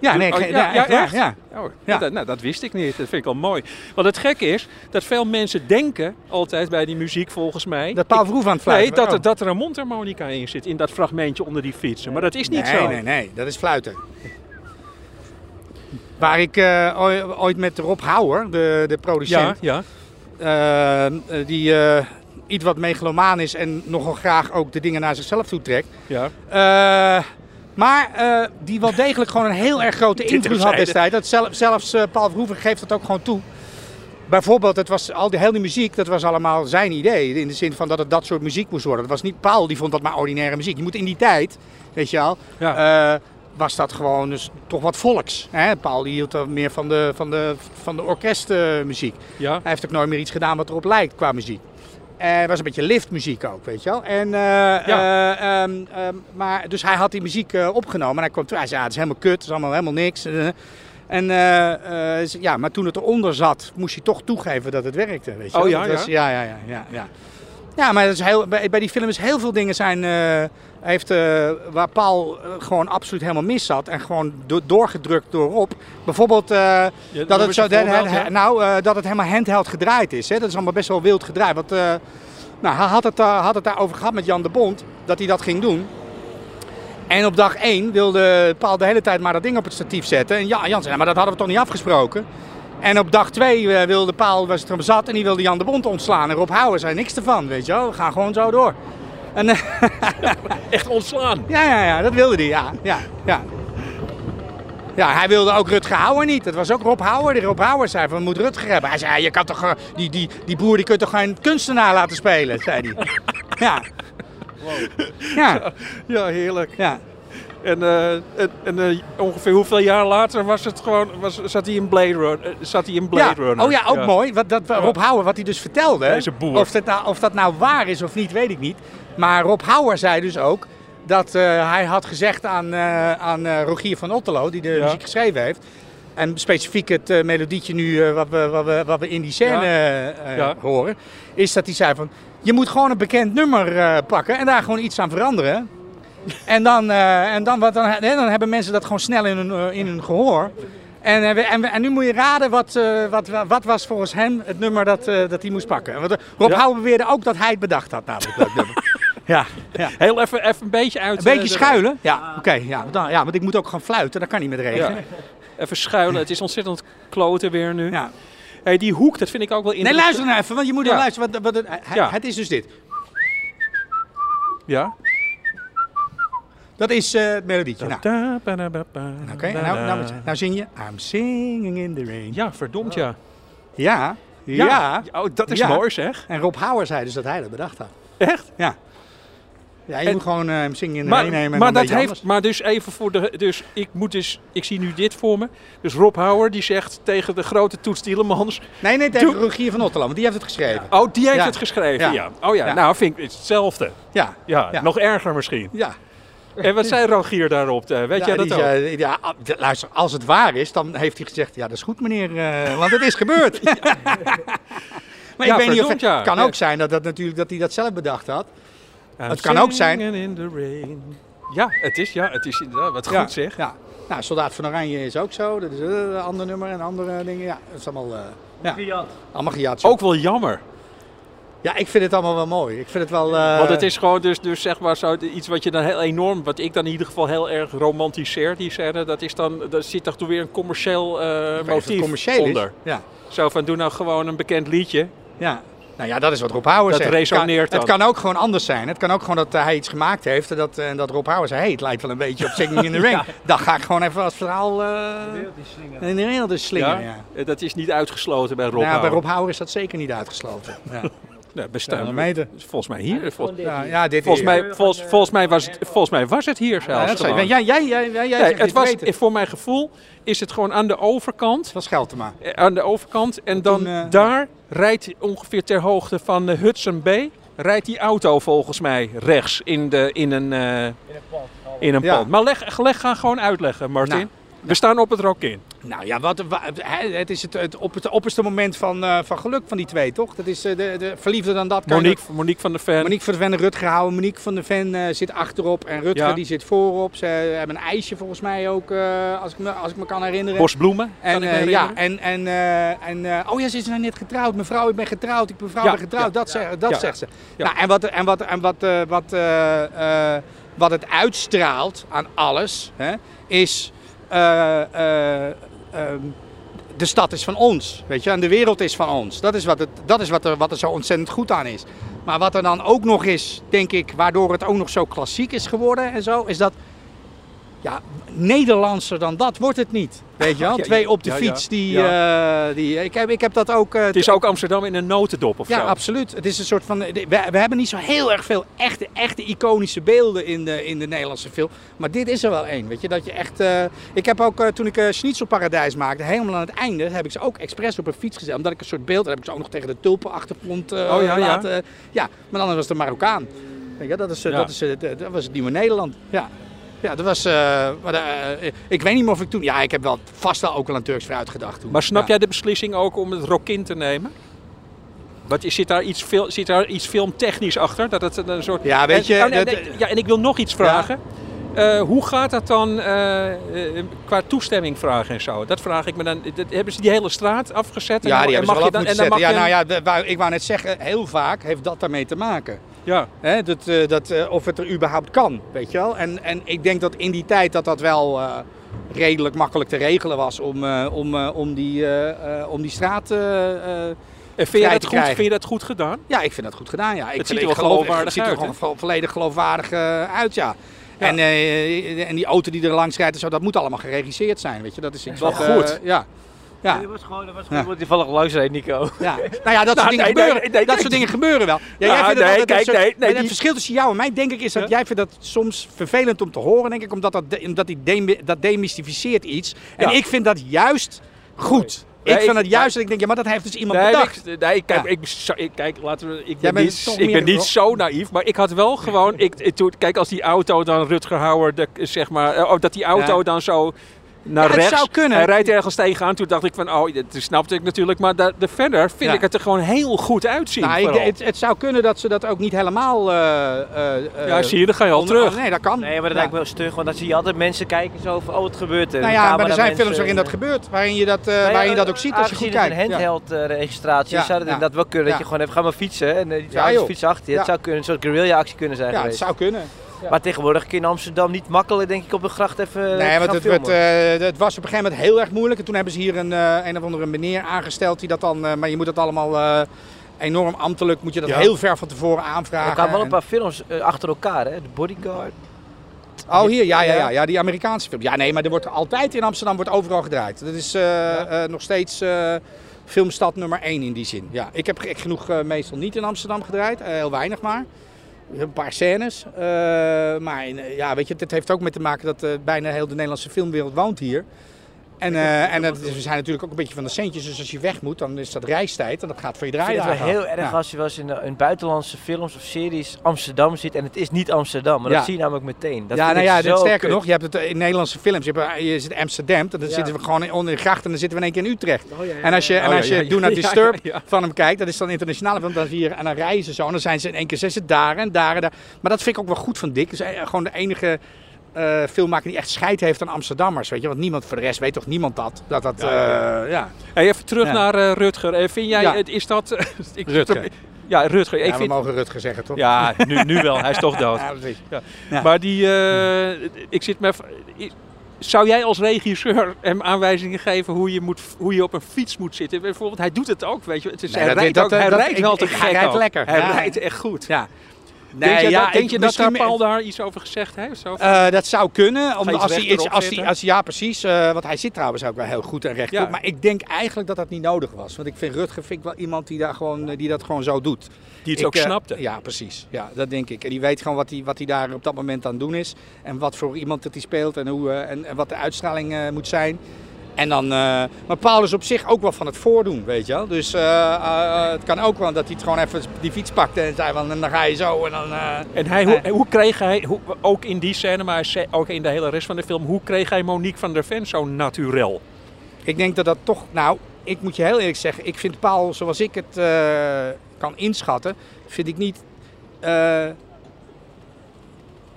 Ja, nee, Oh, ge- ja, ja, echt ja. Oh, Ja. Dat, nou, dat wist ik niet. Dat vind ik al mooi. Want het gekke is dat veel mensen denken, altijd bij die muziek volgens mij... Dat Paul Verhoeven aan het fluiten. Nee, dat, er, Oh. dat er een mondharmonica in zit, in dat fragmentje onder die fietsen. Maar dat is niet nee, zo. Nee, nee, dat is fluiten. Waar ik eh, ooi- ooit met Rob Houwer, de, de Ja, producent, ja. eh, eh, die iets wat megalomaan is en nogal graag ook de dingen naar zichzelf toe trekt. ja. Maar eh, die wel degelijk gewoon een heel erg grote invloed had destijds. Dat zelf, zelfs eh, Paul Verhoeven geeft dat ook gewoon toe. Bijvoorbeeld, het was al die hele muziek, dat was allemaal zijn idee. In de zin van dat het dat soort muziek moest worden. Dat was niet Paul, die vond dat maar ordinaire muziek. Je moet in die tijd, weet je Ja. eh, was dat gewoon dus toch wat volks. Hè? Paul die hield er meer van de, van de, van de orkestmuziek. ja. Hij heeft ook nooit meer iets gedaan wat erop lijkt qua muziek. Eh, Het was een beetje liftmuziek ook, weet je wel. En, eh, Ja. eh, ehm, ehm, maar, dus hij had die muziek eh, opgenomen en hij kwam terug. Hij zei, ja, het is helemaal kut, het is allemaal helemaal niks. Eh, en, eh, eh, ja, maar toen het eronder zat, moest hij toch toegeven dat het werkte, weet je Oh ja, was- ja? ja, ja, ja, ja, maar dat is heel, bij, bij die film is heel veel dingen zijn, eh, heeft, eh, waar Paul eh, gewoon absoluut helemaal mis zat. En gewoon do- doorgedrukt door Rob. Bijvoorbeeld... eh, Ja, dat het, zo, nou, dat het helemaal handheld gedraaid is. Hè? Dat is allemaal best wel wild gedraaid. Want, nou, hij had het, had het daarover gehad met Jan de Bond, dat hij dat ging doen. En op dag 1 wilde Paul de hele tijd maar dat ding op het statief zetten. En ja, Jan zei, maar dat hadden we toch niet afgesproken? En op dag 2 wilde Paul, was het er zat en die wilde Jan de Bond ontslaan. En Rob Houwer zei niks ervan, weet je wel. We gaan gewoon zo door. En, eh, Echt ontslaan. ja, ja, ja, dat wilde hij, ja. ja, ja. Ja, hij wilde ook Rutger Hauer niet. Dat was ook Rob Hauer. Die Rob Hauer zei van, we moeten Rutger hebben. Hij zei, ja, je kan toch, eh, die, die, die boer die kun je toch geen kunstenaar laten spelen, zei hij. Ja. Ja, Ja, heerlijk. ja. En, eh, en, en eh, ongeveer hoeveel jaar later was het gewoon, was, zat hij in Blade Runner? eh, Zat hij in Blade ja. Runner? Oh ja, ook mooi. Wat, dat, Rob Hauer, wat hij dus vertelde. Deze boer. Of dat, nou, of dat nou waar is of niet, weet ik niet. Maar Rob Hauer zei dus ook dat hij had gezegd aan, aan Rogier van Otterlo, die de Ja. muziek geschreven heeft. En specifiek het melodietje nu wat, we, wat, we, wat we in die scène Ja. Ja. horen. Is dat hij zei van, je moet gewoon een bekend nummer pakken en daar gewoon iets aan veranderen. En dan, eh, en dan, wat, dan, hè, dan hebben mensen dat gewoon snel in hun, eh, in hun gehoor. En, eh, we- en, en nu moet je raden wat, eh, wat, wat was volgens hem het nummer dat, eh, dat hij moest pakken. Want, Rob Ja. Beweerde ook dat hij het bedacht had namelijk. Dat nummer. ja, ja. Heel even, even een beetje uit. Een beetje de- schuilen? Ja, oké. ja, dan- ja, want ik moet ook gaan fluiten. Dat kan niet met regen. Ja. Even schuilen. Het is ontzettend kloten weer nu. Ja. Hey, die hoek, dat vind ik ook wel Nee, interessant. luister nou even, want je moet Ja. wel luisteren. Wat. Het is dus dit. Ja. Dat is eh, het melodietje. Nou, Da, ba, da, ba, ba, Oké, nou, nou, nou zing je I'm singing in the rain. Ja, verdomd ja. Ja, ja. Oh, dat is Ja. mooi zeg. En Rob Houwer zei dus dat hij dat bedacht had. Echt? Ja. Ja, je En- moet gewoon eh, hem zingen in de Maar, rain nemen en maar, dat heeft, maar dus even voor de. Dus ik moet dus. Ik zie nu dit voor me. Dus Rob Hauer die zegt tegen de grote Toets Tielemans. Nee, nee, tegen Doe- Rogier van Otterland, want die heeft het geschreven. Oh, die heeft Ja. het geschreven. Ja. Ja. Oh ja. Ja. Nou, vind ik het hetzelfde. Ja, Ja, Ja. nog erger misschien. ja. En wat zei Rogier daarop? eh, Weet ja, jij dat ook? zei, ja, ah, luister, als het waar is, dan heeft hij gezegd, ja, dat is goed meneer, eh, want het is gebeurd. maar Ja, ik weet niet of het ja. kan Ja. ook zijn dat, dat, natuurlijk, dat hij dat zelf bedacht had. I'm het kan ook zijn- in the rain. Ja, het is, ja, het is inderdaad wat ja, goed zeg. Ja. Nou, Soldaat van Oranje is ook zo. Dat is eh, een ander nummer en andere dingen. Ja, dat is allemaal, eh, ja, Gejat. allemaal gejat. zo. Ook wel jammer. Ja, ik vind het allemaal wel mooi. Ik vind het wel... eh, Want het is gewoon dus, dus zeg maar zo, iets wat je dan heel enorm, wat ik dan in ieder geval heel erg romantiseer, die scène, dat is dan, daar zit toch weer een commercieel eh, motief commercieel onder. Is. Ja, Zo van, doe nou gewoon een bekend liedje. ja. Nou ja, dat is wat Rob Houwer Dat zegt. resoneert het kan, dan. het kan ook gewoon anders zijn. Het kan ook gewoon dat eh, hij iets gemaakt heeft en dat, en dat Rob Houwer zei, hey, het lijkt wel een beetje op Singing in the Rain. Dan ga ik gewoon even als verhaal eh in de wereld is slingeren. Ja. Dat is niet uitgesloten bij Rob Nou, bij Houwer. Rob Houwer is dat zeker niet uitgesloten. Ja. 200 meter. Volgens mij hier. Vol- Ja, ja, dit volgens, hier. mij, volgens, volgens, mij was het, volgens mij was het hier Ja, zelfs. gewoon. jij, jij, jij, jij, Nee, het was, weten. voor mijn gevoel is het gewoon aan de overkant. van Scheltema. eh, Aan de overkant. En dan Toen, eh, daar rijdt ongeveer ter hoogte van de Hudson Bay. Rijdt die auto volgens mij rechts in, de, in een, eh, in een Ja. pand. Maar leg, leg, ga gewoon uitleggen, Martin. Nou, We staan op het Rokin. Nou ja, wat, het is het, het, op het opperste moment van, eh, van geluk van die twee, toch? Dat is eh, de, de verliefde dan dat. Monique, Monique van der Ven. Monique van de Ven en Rutger houden. Monique van de Ven eh, zit achterop en Rutger Ja. die zit voorop. Ze hebben een ijsje volgens mij ook, als, ik me, als ik me kan herinneren. Bos bloemen. kan En, ik me ja, en, en, en oh ja, ze is nou net getrouwd. Mevrouw, ik ben getrouwd. Ik mevrouw, Ja, ben getrouwd. ja, dat zegt, dat zegt ze. ja. Nou, en wat, en wat, en wat, wat, wat het uitstraalt aan alles, hè, is... eh, eh, ehm, de stad is van ons, weet je, en de wereld is van ons. Dat is, wat, het, dat is wat, er, wat er zo ontzettend goed aan is. Maar wat er dan ook nog is, denk ik, waardoor het ook nog zo klassiek is geworden en zo, is dat, ja, Nederlandser dan dat wordt het niet. Weet je wel? Ja, Twee op de ja, ja. fiets, die, eh, die ik, heb, ik heb dat ook... eh, Het is ook Amsterdam in een notendop of ja, zo. absoluut. Het is een soort van. We, we hebben niet zo heel erg veel echte, echte iconische beelden in de, in de Nederlandse film. Maar dit is er wel één. Weet je, dat je echt. eh, ik heb ook toen ik Schnitzelparadijs maakte, helemaal aan het einde, heb ik ze ook expres op een fiets gezet. Omdat ik een soort beeld. Dan heb ik ze ook nog tegen de tulpenachtergrond Oh, ja, ja. laten. Ja, maar dan was het een Marokkaan. Je, dat, is, Ja. dat, is, dat dat was het nieuwe Nederland. Ja. Ja, dat was. eh, maar, eh, ik weet niet meer of ik toen. Ja, ik heb wel vast wel ook al aan Turks fruit gedacht toen. Maar snap Ja. jij de beslissing ook om het Rokin te nemen? Wat, is- zit, daar iets zit daar iets filmtechnisch achter? Dat het een soort... Ja, weet je, En, oh, nee, dat- nee, ja, en ik wil nog iets vragen. Eh, hoe gaat dat dan eh, eh, qua toestemming vragen en zo? Dat vraag ik me dan. dat- hebben ze die hele straat afgezet? En Ja, die en hebben ze mag wel je af dan, moeten en dan zetten. mag Ja, je nou ja, ik wou net zeggen, heel vaak heeft dat daarmee te maken. Ja. Hè, dat, eh, dat, eh, of het er überhaupt kan, weet je wel. En, en ik denk dat in die tijd dat dat wel eh, redelijk makkelijk te regelen was om, om, om, die, om die straat... En vind je, dat te goed, vind je dat goed gedaan? ja, ik vind dat goed gedaan. Ja. Ik Het ziet er wel geloof- geloofwaardig Het ziet er gewoon vo- volledig geloofwaardig uit, ja. En, en die auto die er langs rijdt en zo, dat moet allemaal geregisseerd zijn, weet je. Dat is iets Wel wat, goed. ja. Ja. Dat was gewoon, dat was Ja. gewoon toevallig langs reed, Nico. Ja. Nou ja, dat soort Nou, dingen nee, gebeuren. nee, dat soort dingen gebeuren wel. Ja, Ja, jij vindt nee, altijd kijk, soort- nee, nee, en die- Het verschil tussen jou en mij, denk ik, is dat jij vindt dat soms vervelend om te horen, denk ik, omdat dat, omdat die dat demystificeert iets. En ik vind dat juist goed. Nee, ik vind het juist dat ik denk, ja, maar dat heeft dus iemand Nee, bedacht. ik, nee, kijk, Ja. ik, ik- kijk, laten we, ik ben, niet, ik ben niet zo naïef, maar ik had wel gewoon, ik, kijk, als die auto dan Rutger Hauer, de, zeg maar, oh, dat die auto Ja. dan zo naar Ja, het rechts, zou kunnen. hij rijdt ergens tegenaan, toen dacht ik van, oh, dat snapte ik natuurlijk, maar de verder vind Ja. ik het er gewoon heel goed uitzien. Nou, ik, het, het zou kunnen dat ze dat ook niet helemaal... eh, eh, eh, ja, zie je, dan ga je al onder- terug. Nee, dat kan. Nee, maar dat Ja. lijkt me wel stug, want dan zie je altijd mensen kijken zo van, oh, wat gebeurt er? Nou ja, maar er zijn films waarin dat gebeurt. Waarin je dat, eh, nou ja, waarin je dat ook ziet als je goed kijkt. het een Ja. handheld registratie Ja, is, zou dat ja. inderdaad wel kunnen. Dat Ja. je gewoon even, ga maar fietsen en die Ja, fietsen achter je. Ja. Het zou kunnen, een soort guerrilla actie kunnen zijn Ja, het zou kunnen. Maar tegenwoordig kun je in Amsterdam niet makkelijk denk ik op de gracht even Nee, gaan want het, werd, eh, het was op een gegeven moment heel erg moeilijk. En toen hebben ze hier een, eh, een of andere meneer aangesteld die dat dan... eh, maar je moet dat allemaal eh, enorm ambtelijk, moet je dat Ja. heel ver van tevoren aanvragen. er kwamen wel een En- paar films eh, achter elkaar, hè? De Bodyguard. Oh, hier, ja, ja, Ja. ja, die Amerikaanse film. Ja, nee, maar er wordt altijd in Amsterdam wordt overal gedraaid. Dat is eh, eh, nog steeds eh, filmstad nummer één in die zin. Ja, ik heb gek genoeg eh, meestal niet in Amsterdam gedraaid, eh, heel weinig maar. Een paar scènes. eh, maar in, ja, weet je, het heeft ook mee te maken dat eh, bijna heel de Nederlandse filmwereld woont hier. En, eh, en dat, is- we zijn natuurlijk ook een beetje van de centjes. Dus als je weg moet, dan is dat reistijd. En dat gaat voor je draaien. het wel heel erg als je wel eens in, in buitenlandse films of series Amsterdam zit en het is niet Amsterdam. Maar Ja. dat zie je namelijk meteen. Dat ja, nou ja, dit, sterker kut. nog, je hebt het in Nederlandse films. Je, hebt, je zit in Amsterdam, dan Ja. zitten we gewoon in- onder de gracht en dan zitten we in één keer in Utrecht. En als je, Oh, en als je ja, ja, Do Not Disturb van hem kijkt, dat is dan internationale film, dan zie je, en dan rijden ze zo en dan zijn ze in één keer zitten daar en daar en daar. Maar dat vind ik ook wel goed van Dick. Dus eh, gewoon de enige eh, filmmaker die echt scheid heeft aan Amsterdammers, weet je. Want niemand, voor de rest weet toch niemand dat. Dat dat, Ja, ja, eh, ja. Hey, even terug Ja. naar eh, Rutger. Eh, vind jij, Ja. het is dat... ik Rutger. Ja, Rutger. Ja, ik we vind, mogen Rutger zeggen, toch? ja nu, nu wel. Hij is toch dood. Ja, precies. Ja. Maar die, eh, ik zit me. Zou jij als regisseur hem aanwijzingen geven hoe je, moet, hoe je op een fiets moet zitten? Bijvoorbeeld, hij doet het ook, weet je. Het is, Nee, hij dat- rijdt, dat- ook, hij dat- rijdt ik- wel te ik- gek hij rijdt ook. lekker. Hij Ja. rijdt echt goed. Ja. Denk je, ja, dat, denk je dat daar Paul daar iets over gezegd heeft? Eh, dat zou kunnen. Om, je iets als hij iets, als hij, als, ja, precies. eh, want hij zit trouwens ook wel heel goed en rechtop. Ja. Maar ik denk eigenlijk dat dat niet nodig was. Want ik vind Rutger vind ik wel iemand die, daar gewoon, eh, die dat gewoon zo doet. die het Ik, ook eh, snapte. Ja, precies. Ja, dat denk ik. En die weet gewoon wat hij, wat hij daar op dat moment aan het doen is. En wat voor iemand dat hij speelt en, hoe, en, en wat de uitstraling moet zijn. En dan, eh, maar Paul is op zich ook wel van het voordoen, weet je wel. Dus eh, eh, het kan ook wel dat hij het gewoon even die fiets pakte en zei van, dan ga je zo en dan... En hij, hoe, hoe kreeg hij, hoe, ook in die scène, maar ook in de hele rest van de film, hoe kreeg hij Monique van der Ven zo naturel? Ik denk dat dat toch, nou, ik moet je heel eerlijk zeggen, ik vind Paul, zoals ik het kan inschatten, vind ik niet,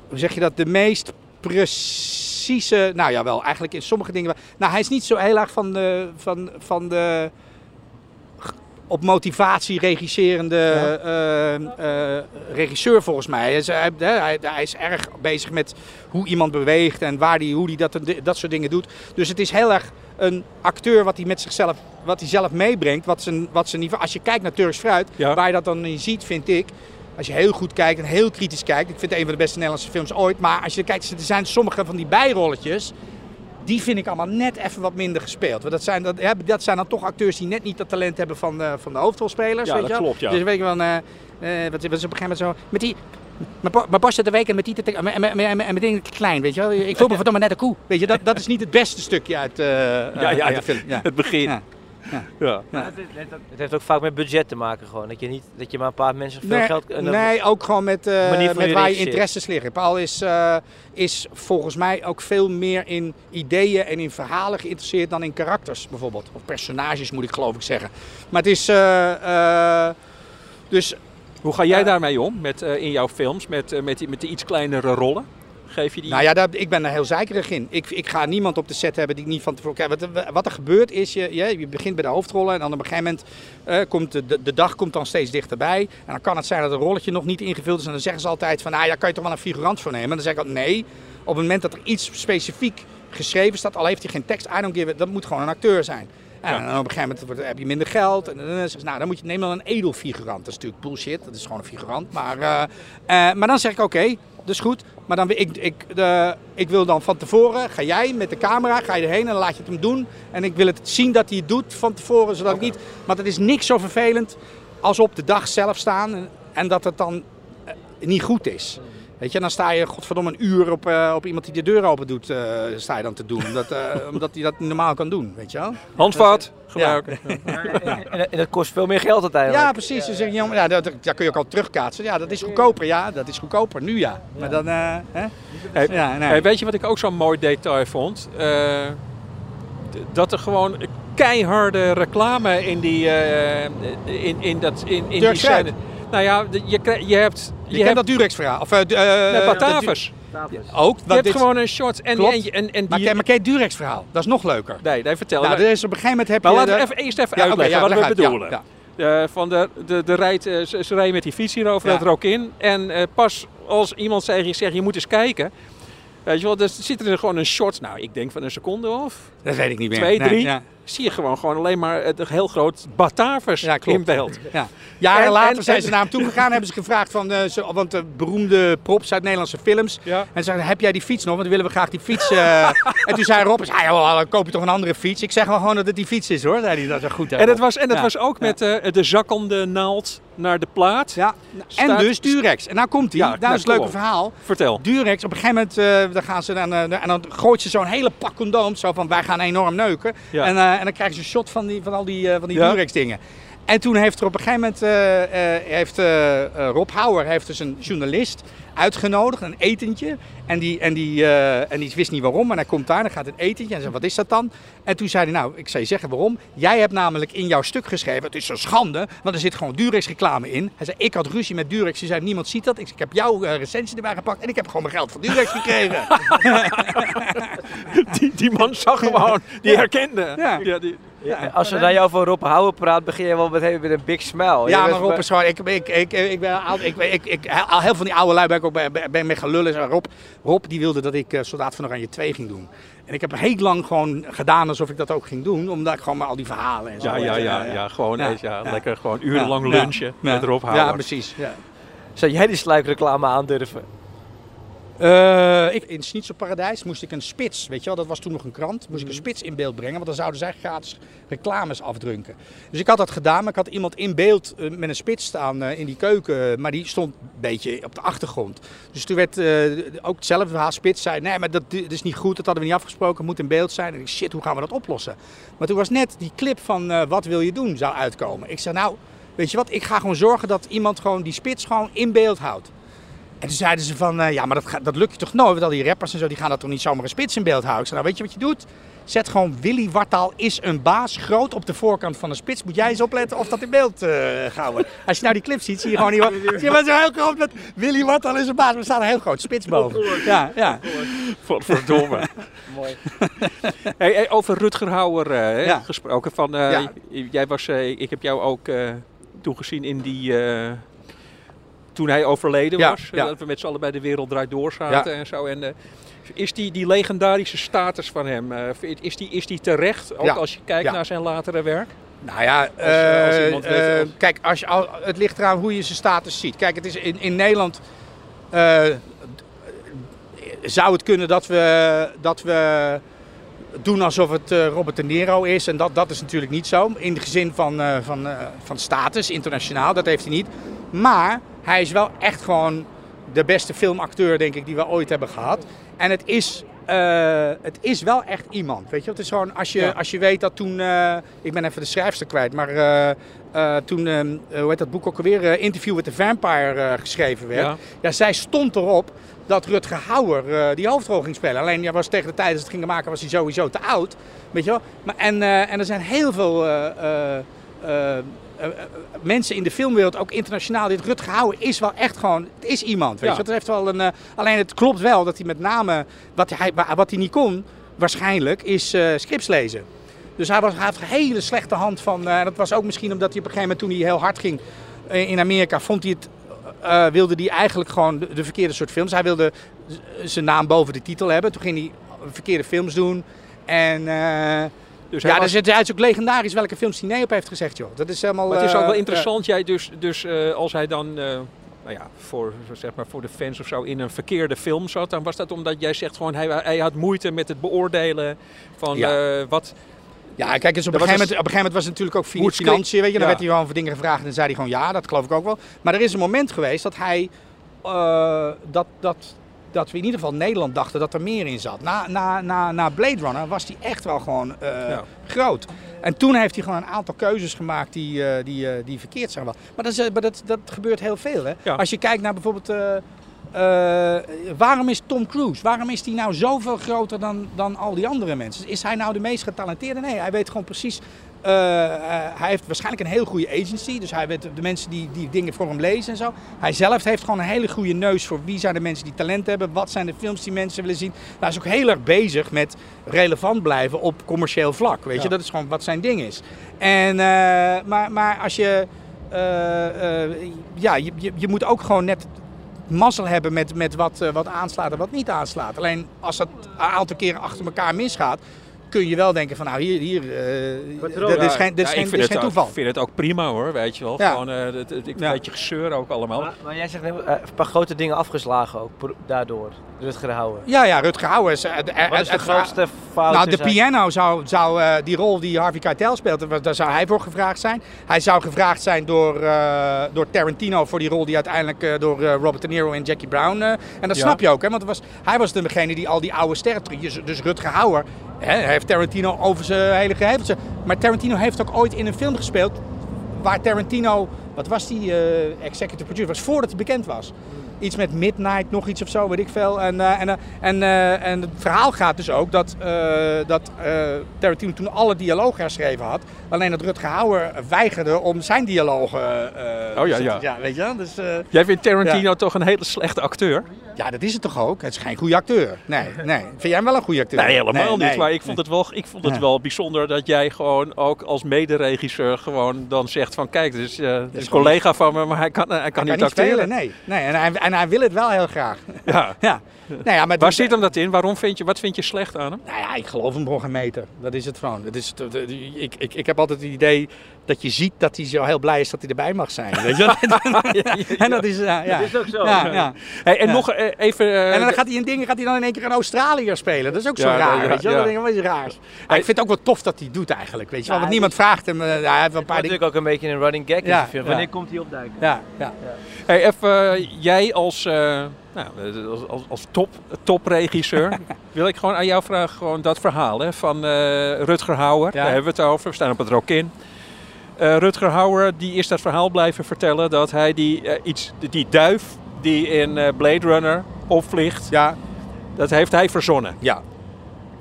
hoe zeg je dat, de meest precieze, nou ja wel, eigenlijk in sommige dingen, nou hij is niet zo heel erg van de, van, van de op motivatie regisserende eh, eh, regisseur volgens mij. Hij is, hij, hij, hij is erg bezig met hoe iemand beweegt en waar die, hoe hij dat, dat soort dingen doet. Dus het is heel erg een acteur wat hij met zichzelf, wat hij zelf meebrengt. Wat zijn, wat zijn niveau. Als je kijkt naar Turks Fruit, Ja. waar je dat dan in ziet, vind ik. Als je heel goed kijkt en heel kritisch kijkt. Ik vind het een van de beste Nederlandse films ooit. Maar als je kijkt, er zijn sommige van die bijrolletjes. Die vind ik allemaal net even wat minder gespeeld. Want dat zijn, dat, dat zijn dan toch acteurs die net niet dat talent hebben van de, van de hoofdrolspelers. Ja, weet dat je klopt, ja. Dus weet je wel, eh, eh, wat, wat is op een gegeven moment zo. Met die. Borst zit te weken en met die te, en, en, en, en, en mijn ding te klein, weet je wel. Ik voel me verdomme net een koe. Weet je, dat, dat is niet het beste stukje uit, eh, ja, uit ja. de film. Ja. Het begin. Ja. Ja. Ja. Het, het- het heeft ook vaak met budget te maken gewoon. Dat je, niet, dat je maar een paar mensen veel Nee, geld... nee, ook gewoon met, eh, met waar je interesses liggen. Paul is, eh, is volgens mij ook veel meer in ideeën en in verhalen geïnteresseerd dan in karakters bijvoorbeeld. Of personages moet ik geloof ik zeggen. Maar het is... eh, eh, dus Hoe ga jij daarmee om met, eh, in jouw films, met, met, die, met de iets kleinere rollen? Geef je die... Nou ja, daar, ik ben er heel zeikerig in. Ik, ik ga niemand op de set hebben die ik niet van tevoren... Kijk, wat, er- wat er gebeurt is, je, je, je begint bij de hoofdrollen... en dan op een gegeven moment eh, komt de, de, de dag komt dan steeds dichterbij. En dan kan het zijn dat een rolletje nog niet ingevuld is... en dan zeggen ze altijd van, nou ja, kan je toch wel een figurant voor nemen? En dan zeg ik altijd, nee. Op het moment dat er iets specifiek geschreven staat... al heeft hij geen tekst, I don't give it, dat moet gewoon een acteur zijn. En op een gegeven moment heb je minder geld. En dan zeggen ze, nou, dan moet je neem dan een edelfigurant. Dat is natuurlijk bullshit. Dat is gewoon een figurant. Maar, eh, eh, maar dan zeg ik, oké, is goed. Maar dan, wil ik, ik, de, ik wil dan van tevoren, ga jij met de camera, ga je erheen en laat je het hem doen. En ik wil het zien dat hij het doet van tevoren, zodat ik niet... Want het is niks zo vervelend als op de dag zelf staan en, en dat het dan eh, niet goed is. Weet je, dan sta je godverdomme een uur op, eh, op iemand die de deur open doet, eh, sta je dan te doen. Omdat, eh, omdat hij dat niet normaal kan doen, weet je wel. Handvat gebruiken. En, en dat kost veel meer geld uiteindelijk. Ja, precies. Dan zeg je, jongen, ja, dat, dat kun je ook al terugkaatsen. Ja, dat is goedkoper. Ja, dat is goedkoper. Nu ja. Maar dan, eh, hè? Hey, Ja, nee. hey, weet je wat ik ook zo'n mooi detail vond? Eh, dat er gewoon keiharde reclame in die, eh, in, in dat, in, in die Dirk scène. Nou ja, je, je hebt... Je, Je, kent hebt dat Durex-verhaal. Of, dat Batavus. Du- Ook. Je hebt dit- gewoon een short. En, Klopt. en, en, en maar, die, maar ken je het Durex-verhaal? Dat is nog leuker. nee, nee, vertel. Nou, er is op een gegeven moment heb maar je... laten we de- even, eerst even Ja, uitleggen ja, wat we uit. bedoelen. Ja, ja. Eh, van de, de, de rijdt, eh, ze, ze rijden met die fiets hierover Ja. het rook in. En eh, pas als iemand zegt, zegt, je moet eens kijken. Weet je wel, er zit er gewoon een short, nou ik denk van een seconde of Dat weet ik niet meer. twee, Nee, drie. Zie je gewoon, gewoon alleen maar het heel groot Batavus Ja, in beeld. Ja. Jaren En- later en- zijn en- ze naar hem toegegaan hebben ze gevraagd van, eh, want de beroemde props uit Nederlandse films. Ja. En ze zeiden, heb jij die fiets nog? Want dan willen we graag die fiets. eh. en toen zei Rob, ja, joh, dan koop je toch een andere fiets? Ik zeg wel gewoon dat het die fiets is hoor. Zei hij, dat is goed. hè, En dat was, en dat was ook met eh, de zakkende naald naar de plaat. Ja, en Staat- dus Durex. En nou komt hij. Ja, nou, nou, is het leuke kom op. verhaal. Vertel. Durex, op een gegeven moment eh, dan gaan ze dan, en dan gooit ze zo'n hele pak condooms. Zo van, wij gaan enorm neuken. Ja. En, eh, en dan krijgen ze een shot van, die, van al die, eh, van die. Durex dingen. En toen heeft er op een gegeven moment, eh, eh, heeft, eh, Rob Hauer heeft dus een journalist uitgenodigd, een etentje. En die, en, die, en die wist niet waarom. En hij komt daar, dan gaat een etentje. En zei, wat is dat dan? En toen zei hij, nou, ik zal je zeggen waarom. Jij hebt namelijk in jouw stuk geschreven, het is een schande, want er zit gewoon Durex reclame in. Hij zei, ik had ruzie met Durex. Ze zei, niemand ziet dat. Ik, zei, ik heb jouw recensie erbij gepakt en ik heb gewoon mijn geld van Durex gekregen. Die, die man zag gewoon, die herkende. Ja. Ja, die, Ja. Als we naar jou over Rob Houwer praten, begin je wel meteen met een big smile. Ja, maar Rob is gewoon... Ik, ik, ik, ik, ben al- ik, ik, ik, al heel veel van die oude lui ben ik ook bij, bij, bij mee gaan lullen. Zo, Rob, Rob die wilde dat ik eh, Soldaat van Oranje 2 ging doen. En ik heb heel lang gewoon gedaan alsof ik dat ook ging doen. Omdat ik gewoon maar al die verhalen en zo... Ja, ja, weet je, ja, ja, gewoon Ja, eens, ja, ja. lekker gewoon urenlang Ja, lunchen ja, met Rob Ja, Howard. precies. Ja. Zou jij die sluikreclame aandurven? Eh, ik, in Schnitzelparadijs moest ik een spits, weet je wel, dat was toen nog een krant, moest ik Mhm. een spits in beeld brengen, want dan zouden zij gratis reclames afdrunken. Dus ik had dat gedaan, maar ik had iemand in beeld eh, met een spits staan eh, in die keuken, maar die stond een beetje op de achtergrond. Dus toen werd ook hetzelfde verhaal, spits zei, nee, maar dat, dat is niet goed, dat hadden we niet afgesproken, het moet in beeld zijn. En ik shit, hoe gaan we dat oplossen? Maar toen was net die clip van Wat wil je doen zou uitkomen. Ik zei, nou, weet je wat, ik ga gewoon zorgen dat iemand gewoon die spits gewoon in beeld houdt. En toen zeiden ze van, eh, ja, maar dat, gaat- dat lukt je toch nooit? Want al die rappers en zo, die gaan dat toch niet zomaar een spits in beeld houden? Ik zei, nou, weet je wat je doet? Zet gewoon Willy Wartaal is een baas, groot op de voorkant van een spits. Moet jij eens opletten of dat in beeld eh gehouden wordt. Als je nou die clip ziet, zie je gewoon niet... zie je maar zo heel groot met Willy Wartaal is een baas. Maar er staat een heel groot spits boven. Ja, ja. Verdomme. Mooi. Hey, hey, over Rutger Hauer eh, Ja. gesproken. Van, eh, Ja. Jij was, eh, ik heb jou ook eh, toen gezien in die... toen hij overleden Ja, was. eh, ja. Dat we met z'n allen bij de wereld draait door zaten Ja. en zo. En, eh, is die, die legendarische status van hem, eh, is, die, is die terecht? Ook Ja. als je kijkt Ja. naar zijn latere werk? Nou ja, eh, als iemand weet of- kijk, als je, al- het ligt eraan hoe je zijn status ziet. Kijk, het is in, in Nederland eh, zou het kunnen dat we, dat we doen alsof het eh, Robert De Niro is. En dat, dat is natuurlijk niet zo. In de zin van, eh, van, eh, van status, internationaal, dat heeft hij niet. Maar hij is wel echt gewoon de beste filmacteur, denk ik, die we ooit hebben gehad. En het is, eh, het is wel echt iemand. Weet je, het is gewoon als je, Ja. als je weet dat toen. eh, ik ben even de schrijfster kwijt, maar eh, toen, eh, hoe heet dat boek ook alweer? Interview with the Vampire geschreven werd. Ja. Ja. zij stond erop dat Rutger Hauer die hoofdrol ging spelen. Alleen ja, was tegen de tijd dat ze het gingen maken, was hij sowieso te oud. Weet je wel? Maar, en, en er zijn heel veel. Eh, eh, eh, mensen in de filmwereld, ook internationaal, dit Rutger Hauer is wel echt gewoon, het is iemand. Weet Ja. je? Het heeft wel een, alleen het klopt wel dat hij met name, wat hij, wa- wat hij niet kon, waarschijnlijk, is scripts lezen. Dus hij, was, hij had een hele slechte hand van, eh, dat was ook misschien omdat hij op een gegeven moment toen hij heel hard ging in Amerika, vond hij het, eh, wilde hij eigenlijk gewoon de, de verkeerde soort films. Hij wilde zijn naam boven de titel hebben. Toen ging hij verkeerde films doen. En eh, Dus ja, was- dus het, is ook legendarisch welke films hij nee op heeft gezegd, joh. Dat is helemaal... Maar het is ook eh, wel interessant, jij dus, dus eh, als hij dan, eh, nou ja, voor, zeg maar voor de fans of zo in een verkeerde film zat, dan was dat omdat jij zegt gewoon, hij, hij had moeite met het beoordelen van Ja. eh, wat... Ja, kijk eens, op een, gegeven moment, dus- op een gegeven moment was het natuurlijk ook financiën, weet je. Dan ja. werd hij gewoon voor dingen gevraagd en dan zei hij gewoon ja, dat geloof ik ook wel. Maar er is een moment geweest dat hij, eh, dat, dat, dat we in ieder geval Nederland dachten dat er meer in zat. Na, na, na, na Blade Runner was hij echt wel gewoon eh, Ja. groot. En toen heeft hij gewoon een aantal keuzes gemaakt die, eh, die, eh, die verkeerd zijn. Maar, dat, is, maar dat, dat gebeurt heel veel. Hè? Ja. Als je kijkt naar bijvoorbeeld... waarom is Tom Cruise, waarom is hij nou zoveel groter dan, dan al die andere mensen? Is hij nou de meest getalenteerde? Nee, hij weet gewoon precies. Eh, eh, hij heeft waarschijnlijk een heel goede agency. Dus hij weet de mensen die, die dingen voor hem lezen en zo. Hij zelf heeft gewoon een hele goede neus voor wie zijn de mensen die talent hebben. Wat zijn de films die mensen willen zien. Nou, hij is ook heel erg bezig met relevant blijven op commercieel vlak. Weet je, dat is gewoon wat zijn ding is. En, eh, maar, maar als je. ja, je, je, je moet ook gewoon net mazzel hebben met, met wat, wat aanslaat en wat niet aanslaat. Alleen als dat een aantal keren achter elkaar misgaat, kun je wel denken van nou hier, hier eh, dit is geen, dit Ja, is geen, ik dit is vind, geen het, toeval. ik vind het ook prima hoor, weet je wel. Ja. Gewoon, eh, het, het, ik- Ja. een beetje gezeur ook allemaal. Maar, maar jij zegt eh, een paar grote dingen afgeslagen ook, daardoor. Rutger Hauer. Ja, ja, Rutger Hauer is... de- Wat is de grootste fout? Nou, de piano zou, zou eh, die rol die Harvey Keitel speelt, daar- zou hij voor gevraagd zijn. Hij zou gevraagd zijn door, eh, door Tarantino voor die rol die uiteindelijk eh, door Robert De Niro en Jackie Brown... en dat Ja. snap je ook, hè, want was, hij was degene die al die oude sterren... Dus, Rutger Hauer hè, heeft Tarantino over zijn hele geheugen. Maar Tarantino heeft ook ooit in een film gespeeld waar Tarantino... Wat was die executive producer? was voordat hij bekend was. Iets met Midnight, nog iets of zo, weet ik veel. En, eh, en, eh, en, eh, en het verhaal gaat dus ook dat, dat Tarantino toen alle dialogen herschreven had. Alleen dat Rutger Hauer weigerde om zijn dialogen... Oh ja, te- ja. ja. Weet je? Dus, Jij vindt Tarantino toch een hele slechte acteur? ja, dat is het toch ook? Het is geen goede acteur. Nee, nee. Vind jij hem wel een goede acteur? Nee, helemaal niet. nee. Maar ik vond het wel, ik vond het Ja. wel bijzonder dat jij gewoon ook als mederegisseur gewoon dan zegt van kijk, dit is, dit is een collega van me, maar hij kan, hij kan, Hij kan niet niet acteren. spelen, nee. nee en, hij, en hij wil het wel heel graag. Ja. ja. Nou ja, maar Waar zit hem dat in? Waarom vind je, wat vind je slecht aan hem? Nou ja, ik geloof hem gewoon geen meter. Dat is het gewoon. Dat is, dat- ik, ik, ik heb altijd het idee dat je ziet dat hij zo heel blij is dat hij erbij mag zijn. Weet je? en dat is, ja, ja. Dat is ook zo. Ja, ja. Hey, en Ja. nog eh, even... eh, En dan gaat hij in dingen gaat hij dan in één keer een Australiër spelen. Dat is ook zo Ja, raar, ja, weet je wel? Dat denk ik, wat is raars. Ik vind het ook wel tof dat hij doet eigenlijk, weet je wel? Want niemand vraagt hem. eh, hij heeft wel een Het paar natuurlijk ook een beetje een running gag in Ja, de film. ja. Wanneer komt hij opduiken? Ja, ja. Hey, even, eh, jij als, eh, nou, eh, als, als, als top, topregisseur, wil ik gewoon aan jou vragen, gewoon dat verhaal hè, van eh, Rutger Hauer, Ja. daar hebben we het over, we staan op het Rokin. Eh Rutger Hauer die is dat verhaal blijven vertellen dat hij die, iets, die duif die in Blade Runner opvliegt, Ja, dat heeft hij verzonnen. ja.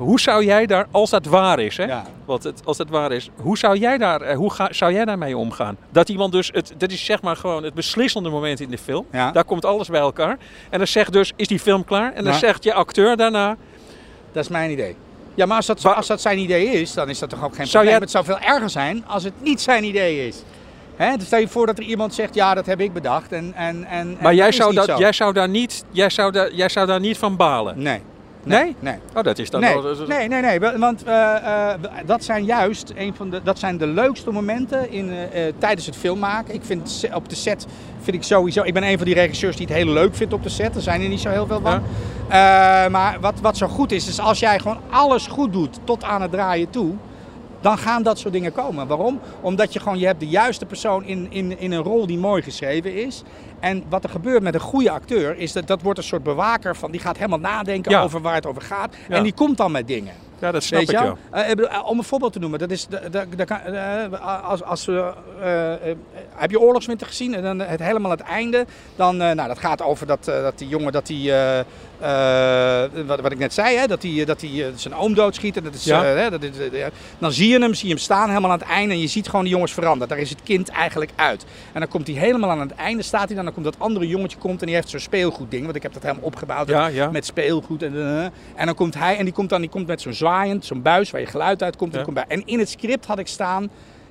Hoe zou jij daar, als dat waar is, hè? Ja. Want het, als dat waar is, hoe zou jij daar, eh, hoe ga, zou jij daarmee omgaan? Dat iemand dus, het, dat is zeg maar gewoon het beslissende moment in de film. Ja. Daar komt alles bij elkaar. En dan zegt dus, is die film klaar? En dan Ja. zegt je acteur daarna, Dat is mijn idee. Ja, maar als dat, als dat zijn idee is, dan is dat toch ook geen Zou probleem. jij- Het zou veel erger zijn als het niet zijn idee is. Hè? Dus stel je voor dat er iemand zegt, ja, dat heb ik bedacht. En, en, en, maar en jij zou, dat, jij, zou daar niet, jij, zou daar, jij zou daar niet van balen. Nee. Nee? Nee. Oh, dat is dan Nee, wel... nee, nee, nee, wa- want eh, eh, dat zijn juist een van de, dat zijn de leukste momenten in, eh, tijdens het filmmaken. Ik vind op de set vind ik sowieso, ik ben een van die regisseurs die het heel leuk vindt op de set. Er zijn er niet zo heel veel van. Maar wat, wat zo goed is, is als jij gewoon alles goed doet tot aan het draaien toe. Dan gaan dat soort dingen komen. Waarom? Omdat je gewoon, je hebt de juiste persoon in, in, in een rol die mooi geschreven is. En wat er gebeurt met een goede acteur, is dat dat wordt een soort bewaker van, die gaat helemaal nadenken Ja. over waar het over gaat. Ja. En die komt dan met dingen. Ja, dat snap Weet ik. Eh, eh, om een voorbeeld te noemen, dat is, kan- eh, als, als, we, heb je Oorlogswinter gezien? En dan het helemaal het einde, dan, nou, dat gaat over dat, dat die jongen, dat die, eh, eh, wat, wat ik net zei, hè, dat hij dat die, eh, zijn oom doodschiet. En dat is, Ja. eh, hè, dat is, eh, dan zie je hem, zie je hem staan helemaal aan het einde en je ziet gewoon die jongens veranderen. Daar is het kind eigenlijk uit. En dan komt hij helemaal aan het einde, staat hij dan, dan komt dat andere jongetje komt en die heeft zo'n speelgoedding, want ik heb dat helemaal opgebouwd Ja, ja. met speelgoed. En, eh, en dan komt hij en die komt dan die komt met zo'n zwaaiend, zo'n buis waar je geluid uit komt. En, Ja. die komt bij. en in het script had ik staan,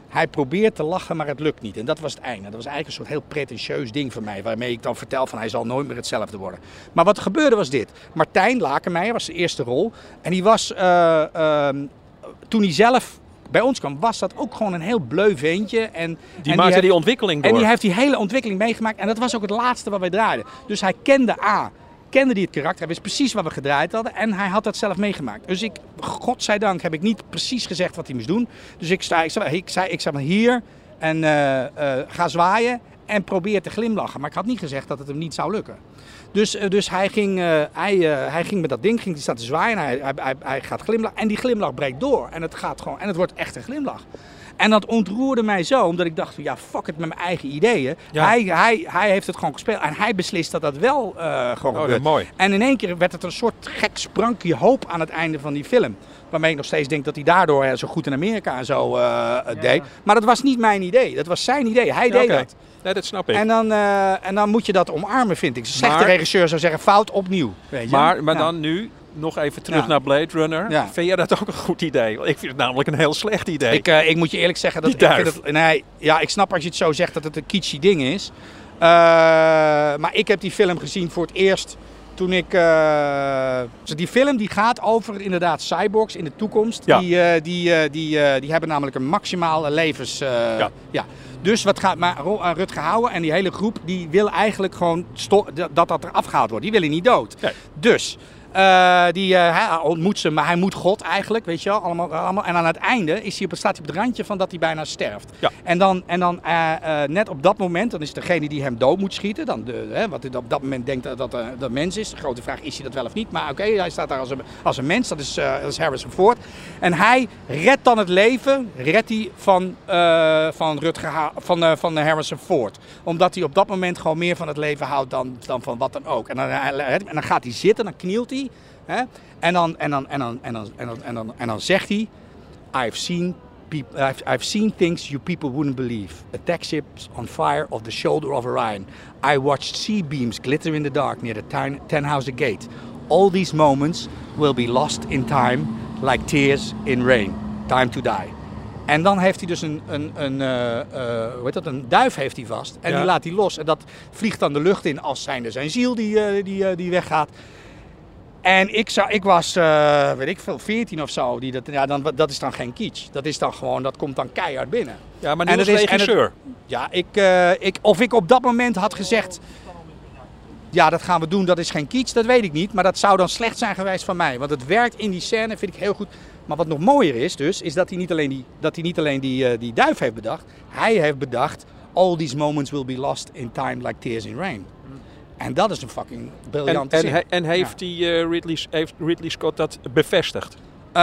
hij probeert te lachen, maar het lukt niet. En dat was het einde. Dat was eigenlijk een soort heel pretentieus ding voor mij, waarmee ik dan vertel van hij zal nooit meer hetzelfde worden. Maar wat er gebeurde was dit. Martijn Lakenmeijer was de eerste rol. En die was, eh, ehm, toen hij zelf bij ons kwam, was dat ook gewoon een heel bleu ventje. En, Die en maakte heeft- die ontwikkeling door. en die heeft die hele ontwikkeling meegemaakt. En dat was ook het laatste wat wij draaiden. Dus hij kende A. Kende die het karakter. Hij wist precies wat we gedraaid hadden. En hij had dat zelf meegemaakt. Dus ik, godzijdank, heb ik niet precies gezegd wat hij moest doen. Dus ik, sta, ik, zei, ik zei, ik zei maar hier en eh, eh, ga zwaaien en probeer te glimlachen. Maar ik had niet gezegd dat het hem niet zou lukken. Dus, eh, dus hij, ging, hij, hij ging met dat ding, ging die staan te zwaaien. En hij, hij, hij, hij gaat glimlachen. En die glimlach breekt door. En het, gaat gewoon, en het wordt echt een glimlach. En dat ontroerde mij zo, omdat ik dacht, ja, fuck het met mijn eigen ideeën. Ja. Hij, hij, hij heeft het gewoon gespeeld en hij beslist dat dat wel eh gewoon Oh, dat gebeurt. mooi. En in één keer werd het een soort gek sprankje hoop aan het einde van die film. Waarmee ik nog steeds denk dat hij daardoor eh, zo goed in Amerika en zo eh, deed. Maar dat was niet mijn idee, dat was zijn idee. Hij Ja, deed dat. Nee, dat snap ik. En dan, eh, en dan moet je dat omarmen, vind ik. Een slechte Maar- regisseur zou zeggen, fout opnieuw. Weet je? Maar, maar Ja. dan nu nog even terug Ja. naar Blade Runner. Ja. Vind jij dat ook een goed idee? Ik vind het namelijk een heel slecht idee. Ik, eh, ik moet je eerlijk zeggen dat ik het, nee, ja, ik snap als je het zo zegt dat het een kitschy ding is. Eh, maar ik heb die film gezien voor het eerst toen ik. eh, dus die film die gaat over inderdaad cyborgs in de toekomst. Ja. Die, die, die, die hebben namelijk een maximale levens. Ja. ja. Dus wat gaat maar Rutger Hauer en die hele groep die wil eigenlijk gewoon dat dat er afgehaald wordt. Die willen niet dood. Nee. Dus Eh, die, eh, hij ontmoet ze, maar hij moet God eigenlijk, weet je wel. Allemaal, allemaal. En aan het einde is hij op, staat hij op het randje van dat hij bijna sterft. Ja. En dan, en dan eh, net op dat moment, dan is degene die hem dood moet schieten. Dan de, wat hij op dat moment denkt dat dat, dat mens is. De grote vraag, is hij dat wel of niet? Maar oké, hij staat daar als een, als een mens. Dat is, dat is Harrison Ford. En hij redt dan het leven, redt hij van, van, Rutger van, van Harrison Ford. Omdat hij op dat moment gewoon meer van het leven houdt dan, dan van wat dan ook. En dan, en dan gaat hij zitten, dan knielt hij. Hè? En, dan, en, dan, en, dan, en, dan, en, dan, en, dan, en dan zegt hij: I've seen, I've, I've seen things you people wouldn't believe. Attack ships on fire off the shoulder of Orion. I watched sea beams glitter in the dark near the Ten- Tenhauser Gate. All these moments will be lost in time, like tears in rain. Time to die. En dan heeft hij dus een, een, een, eh, eh, hoe heet dat, een duif heeft hij vast. En Ja. die laat hij los. En dat vliegt dan de lucht in als zijnde zijn ziel die, eh, die, die weggaat. En ik, zou, ik was, eh, weet ik veel, 14 of zo. Die dat, ja, dan, dat is dan geen kitsch. Dat is dan gewoon, dat komt dan keihard binnen. Ja, maar het is het- regisseur. Ja, ik, eh, ik, of ik op dat moment had gezegd... Ja, dat gaan we doen, dat is geen kitsch, dat weet ik niet. Maar dat zou dan slecht zijn geweest van mij. Want het werkt in die scène, vind ik heel goed. Maar wat nog mooier is dus, is dat hij niet alleen die, dat hij niet alleen die, eh, die duif heeft bedacht. Hij heeft bedacht, all these moments will be lost in time like tears in rain. En dat is een fucking En, briljante en, zin. he- en heeft, die, eh, Ridley, heeft Ridley Scott dat bevestigd? Eh,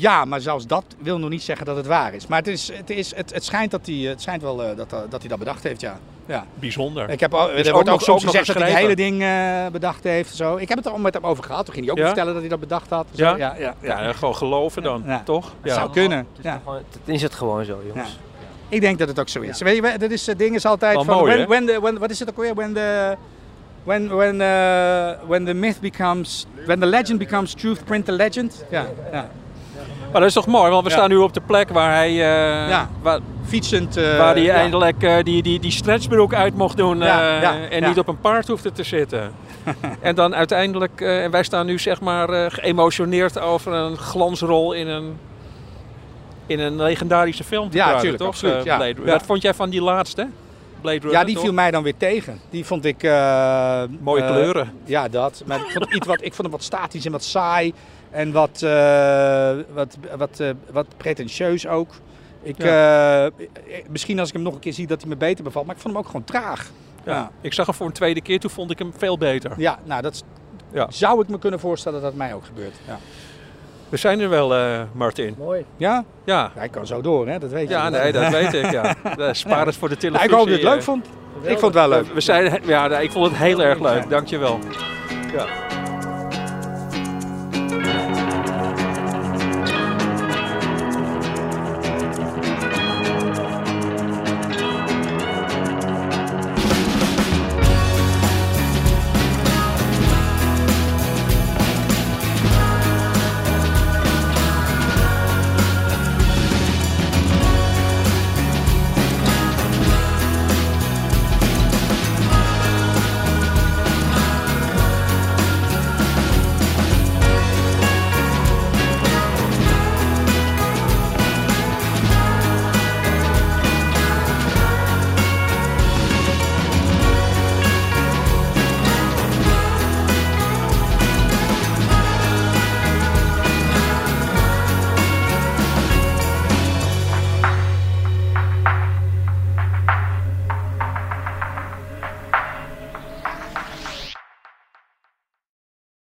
ja, maar zelfs dat wil nog niet zeggen dat het waar is. Maar het, is, het, is, het, het schijnt, dat hij, het schijnt wel eh, dat, dat hij dat bedacht heeft, ja. ja. Bijzonder. Ik heb, er ook wordt ook soms gezegd dat hij het hele ding eh, bedacht heeft. Zo. Ik heb het er al met hem over gehad. Toen ging hij ook Ja? vertellen dat hij dat bedacht had. Zo. Ja? ja, ja, ja. Ja, gewoon geloven dan, Ja. toch? Dat zou Ja. kunnen. Het is, gewoon- het is het gewoon zo, jongens. Ik denk dat het ook zo is. Weet je, dat is, het ding is altijd Wel van, mooi, when, when the, when, wat is het ook weer? When the, when, when, eh, when the myth becomes, when the legend becomes truth, print the legend. Ja, ja. Maar dat is toch mooi, want we staan nu op de plek waar hij, eh, Ja. waar, Fietsend. eh, waar hij eindelijk eh, die, die, die stretchbroek uit mocht doen eh, en niet op een paard hoefde te zitten. en dan uiteindelijk, eh, en wij staan nu zeg maar eh, geëmotioneerd over een glansrol in een, in een legendarische film te Ja, praten, tuurlijk, toch? absoluut, Eh, ja. Blade. Wat vond jij van die laatste? Blade Runner, Ja, die toch? viel mij dan weer tegen. Die vond ik... eh, Mooie eh, kleuren. Ja, dat. Maar ik vond, het iets wat, ik vond hem wat statisch en wat saai. En wat, wat, wat, wat pretentieus ook. Ik, misschien als ik hem nog een keer zie dat hij me beter bevalt. Maar ik vond hem ook gewoon traag. Ja. Ja, Ik zag hem voor een tweede keer, toen vond ik hem veel beter. ja nou dat Ja. zou ik me kunnen voorstellen dat dat mij ook gebeurt. We zijn er wel, eh, Martin. Mooi. Ja? Ja. Ik kan zo door, hè? dat weet je. Ja, nee, dat weet ik. Ja. Eh, Spaar het voor de televisie. ik hoop dat je het leuk vond. Ik vond het wel leuk. We zijn, ja, ik vond het heel erg leuk. Dankjewel. Ja.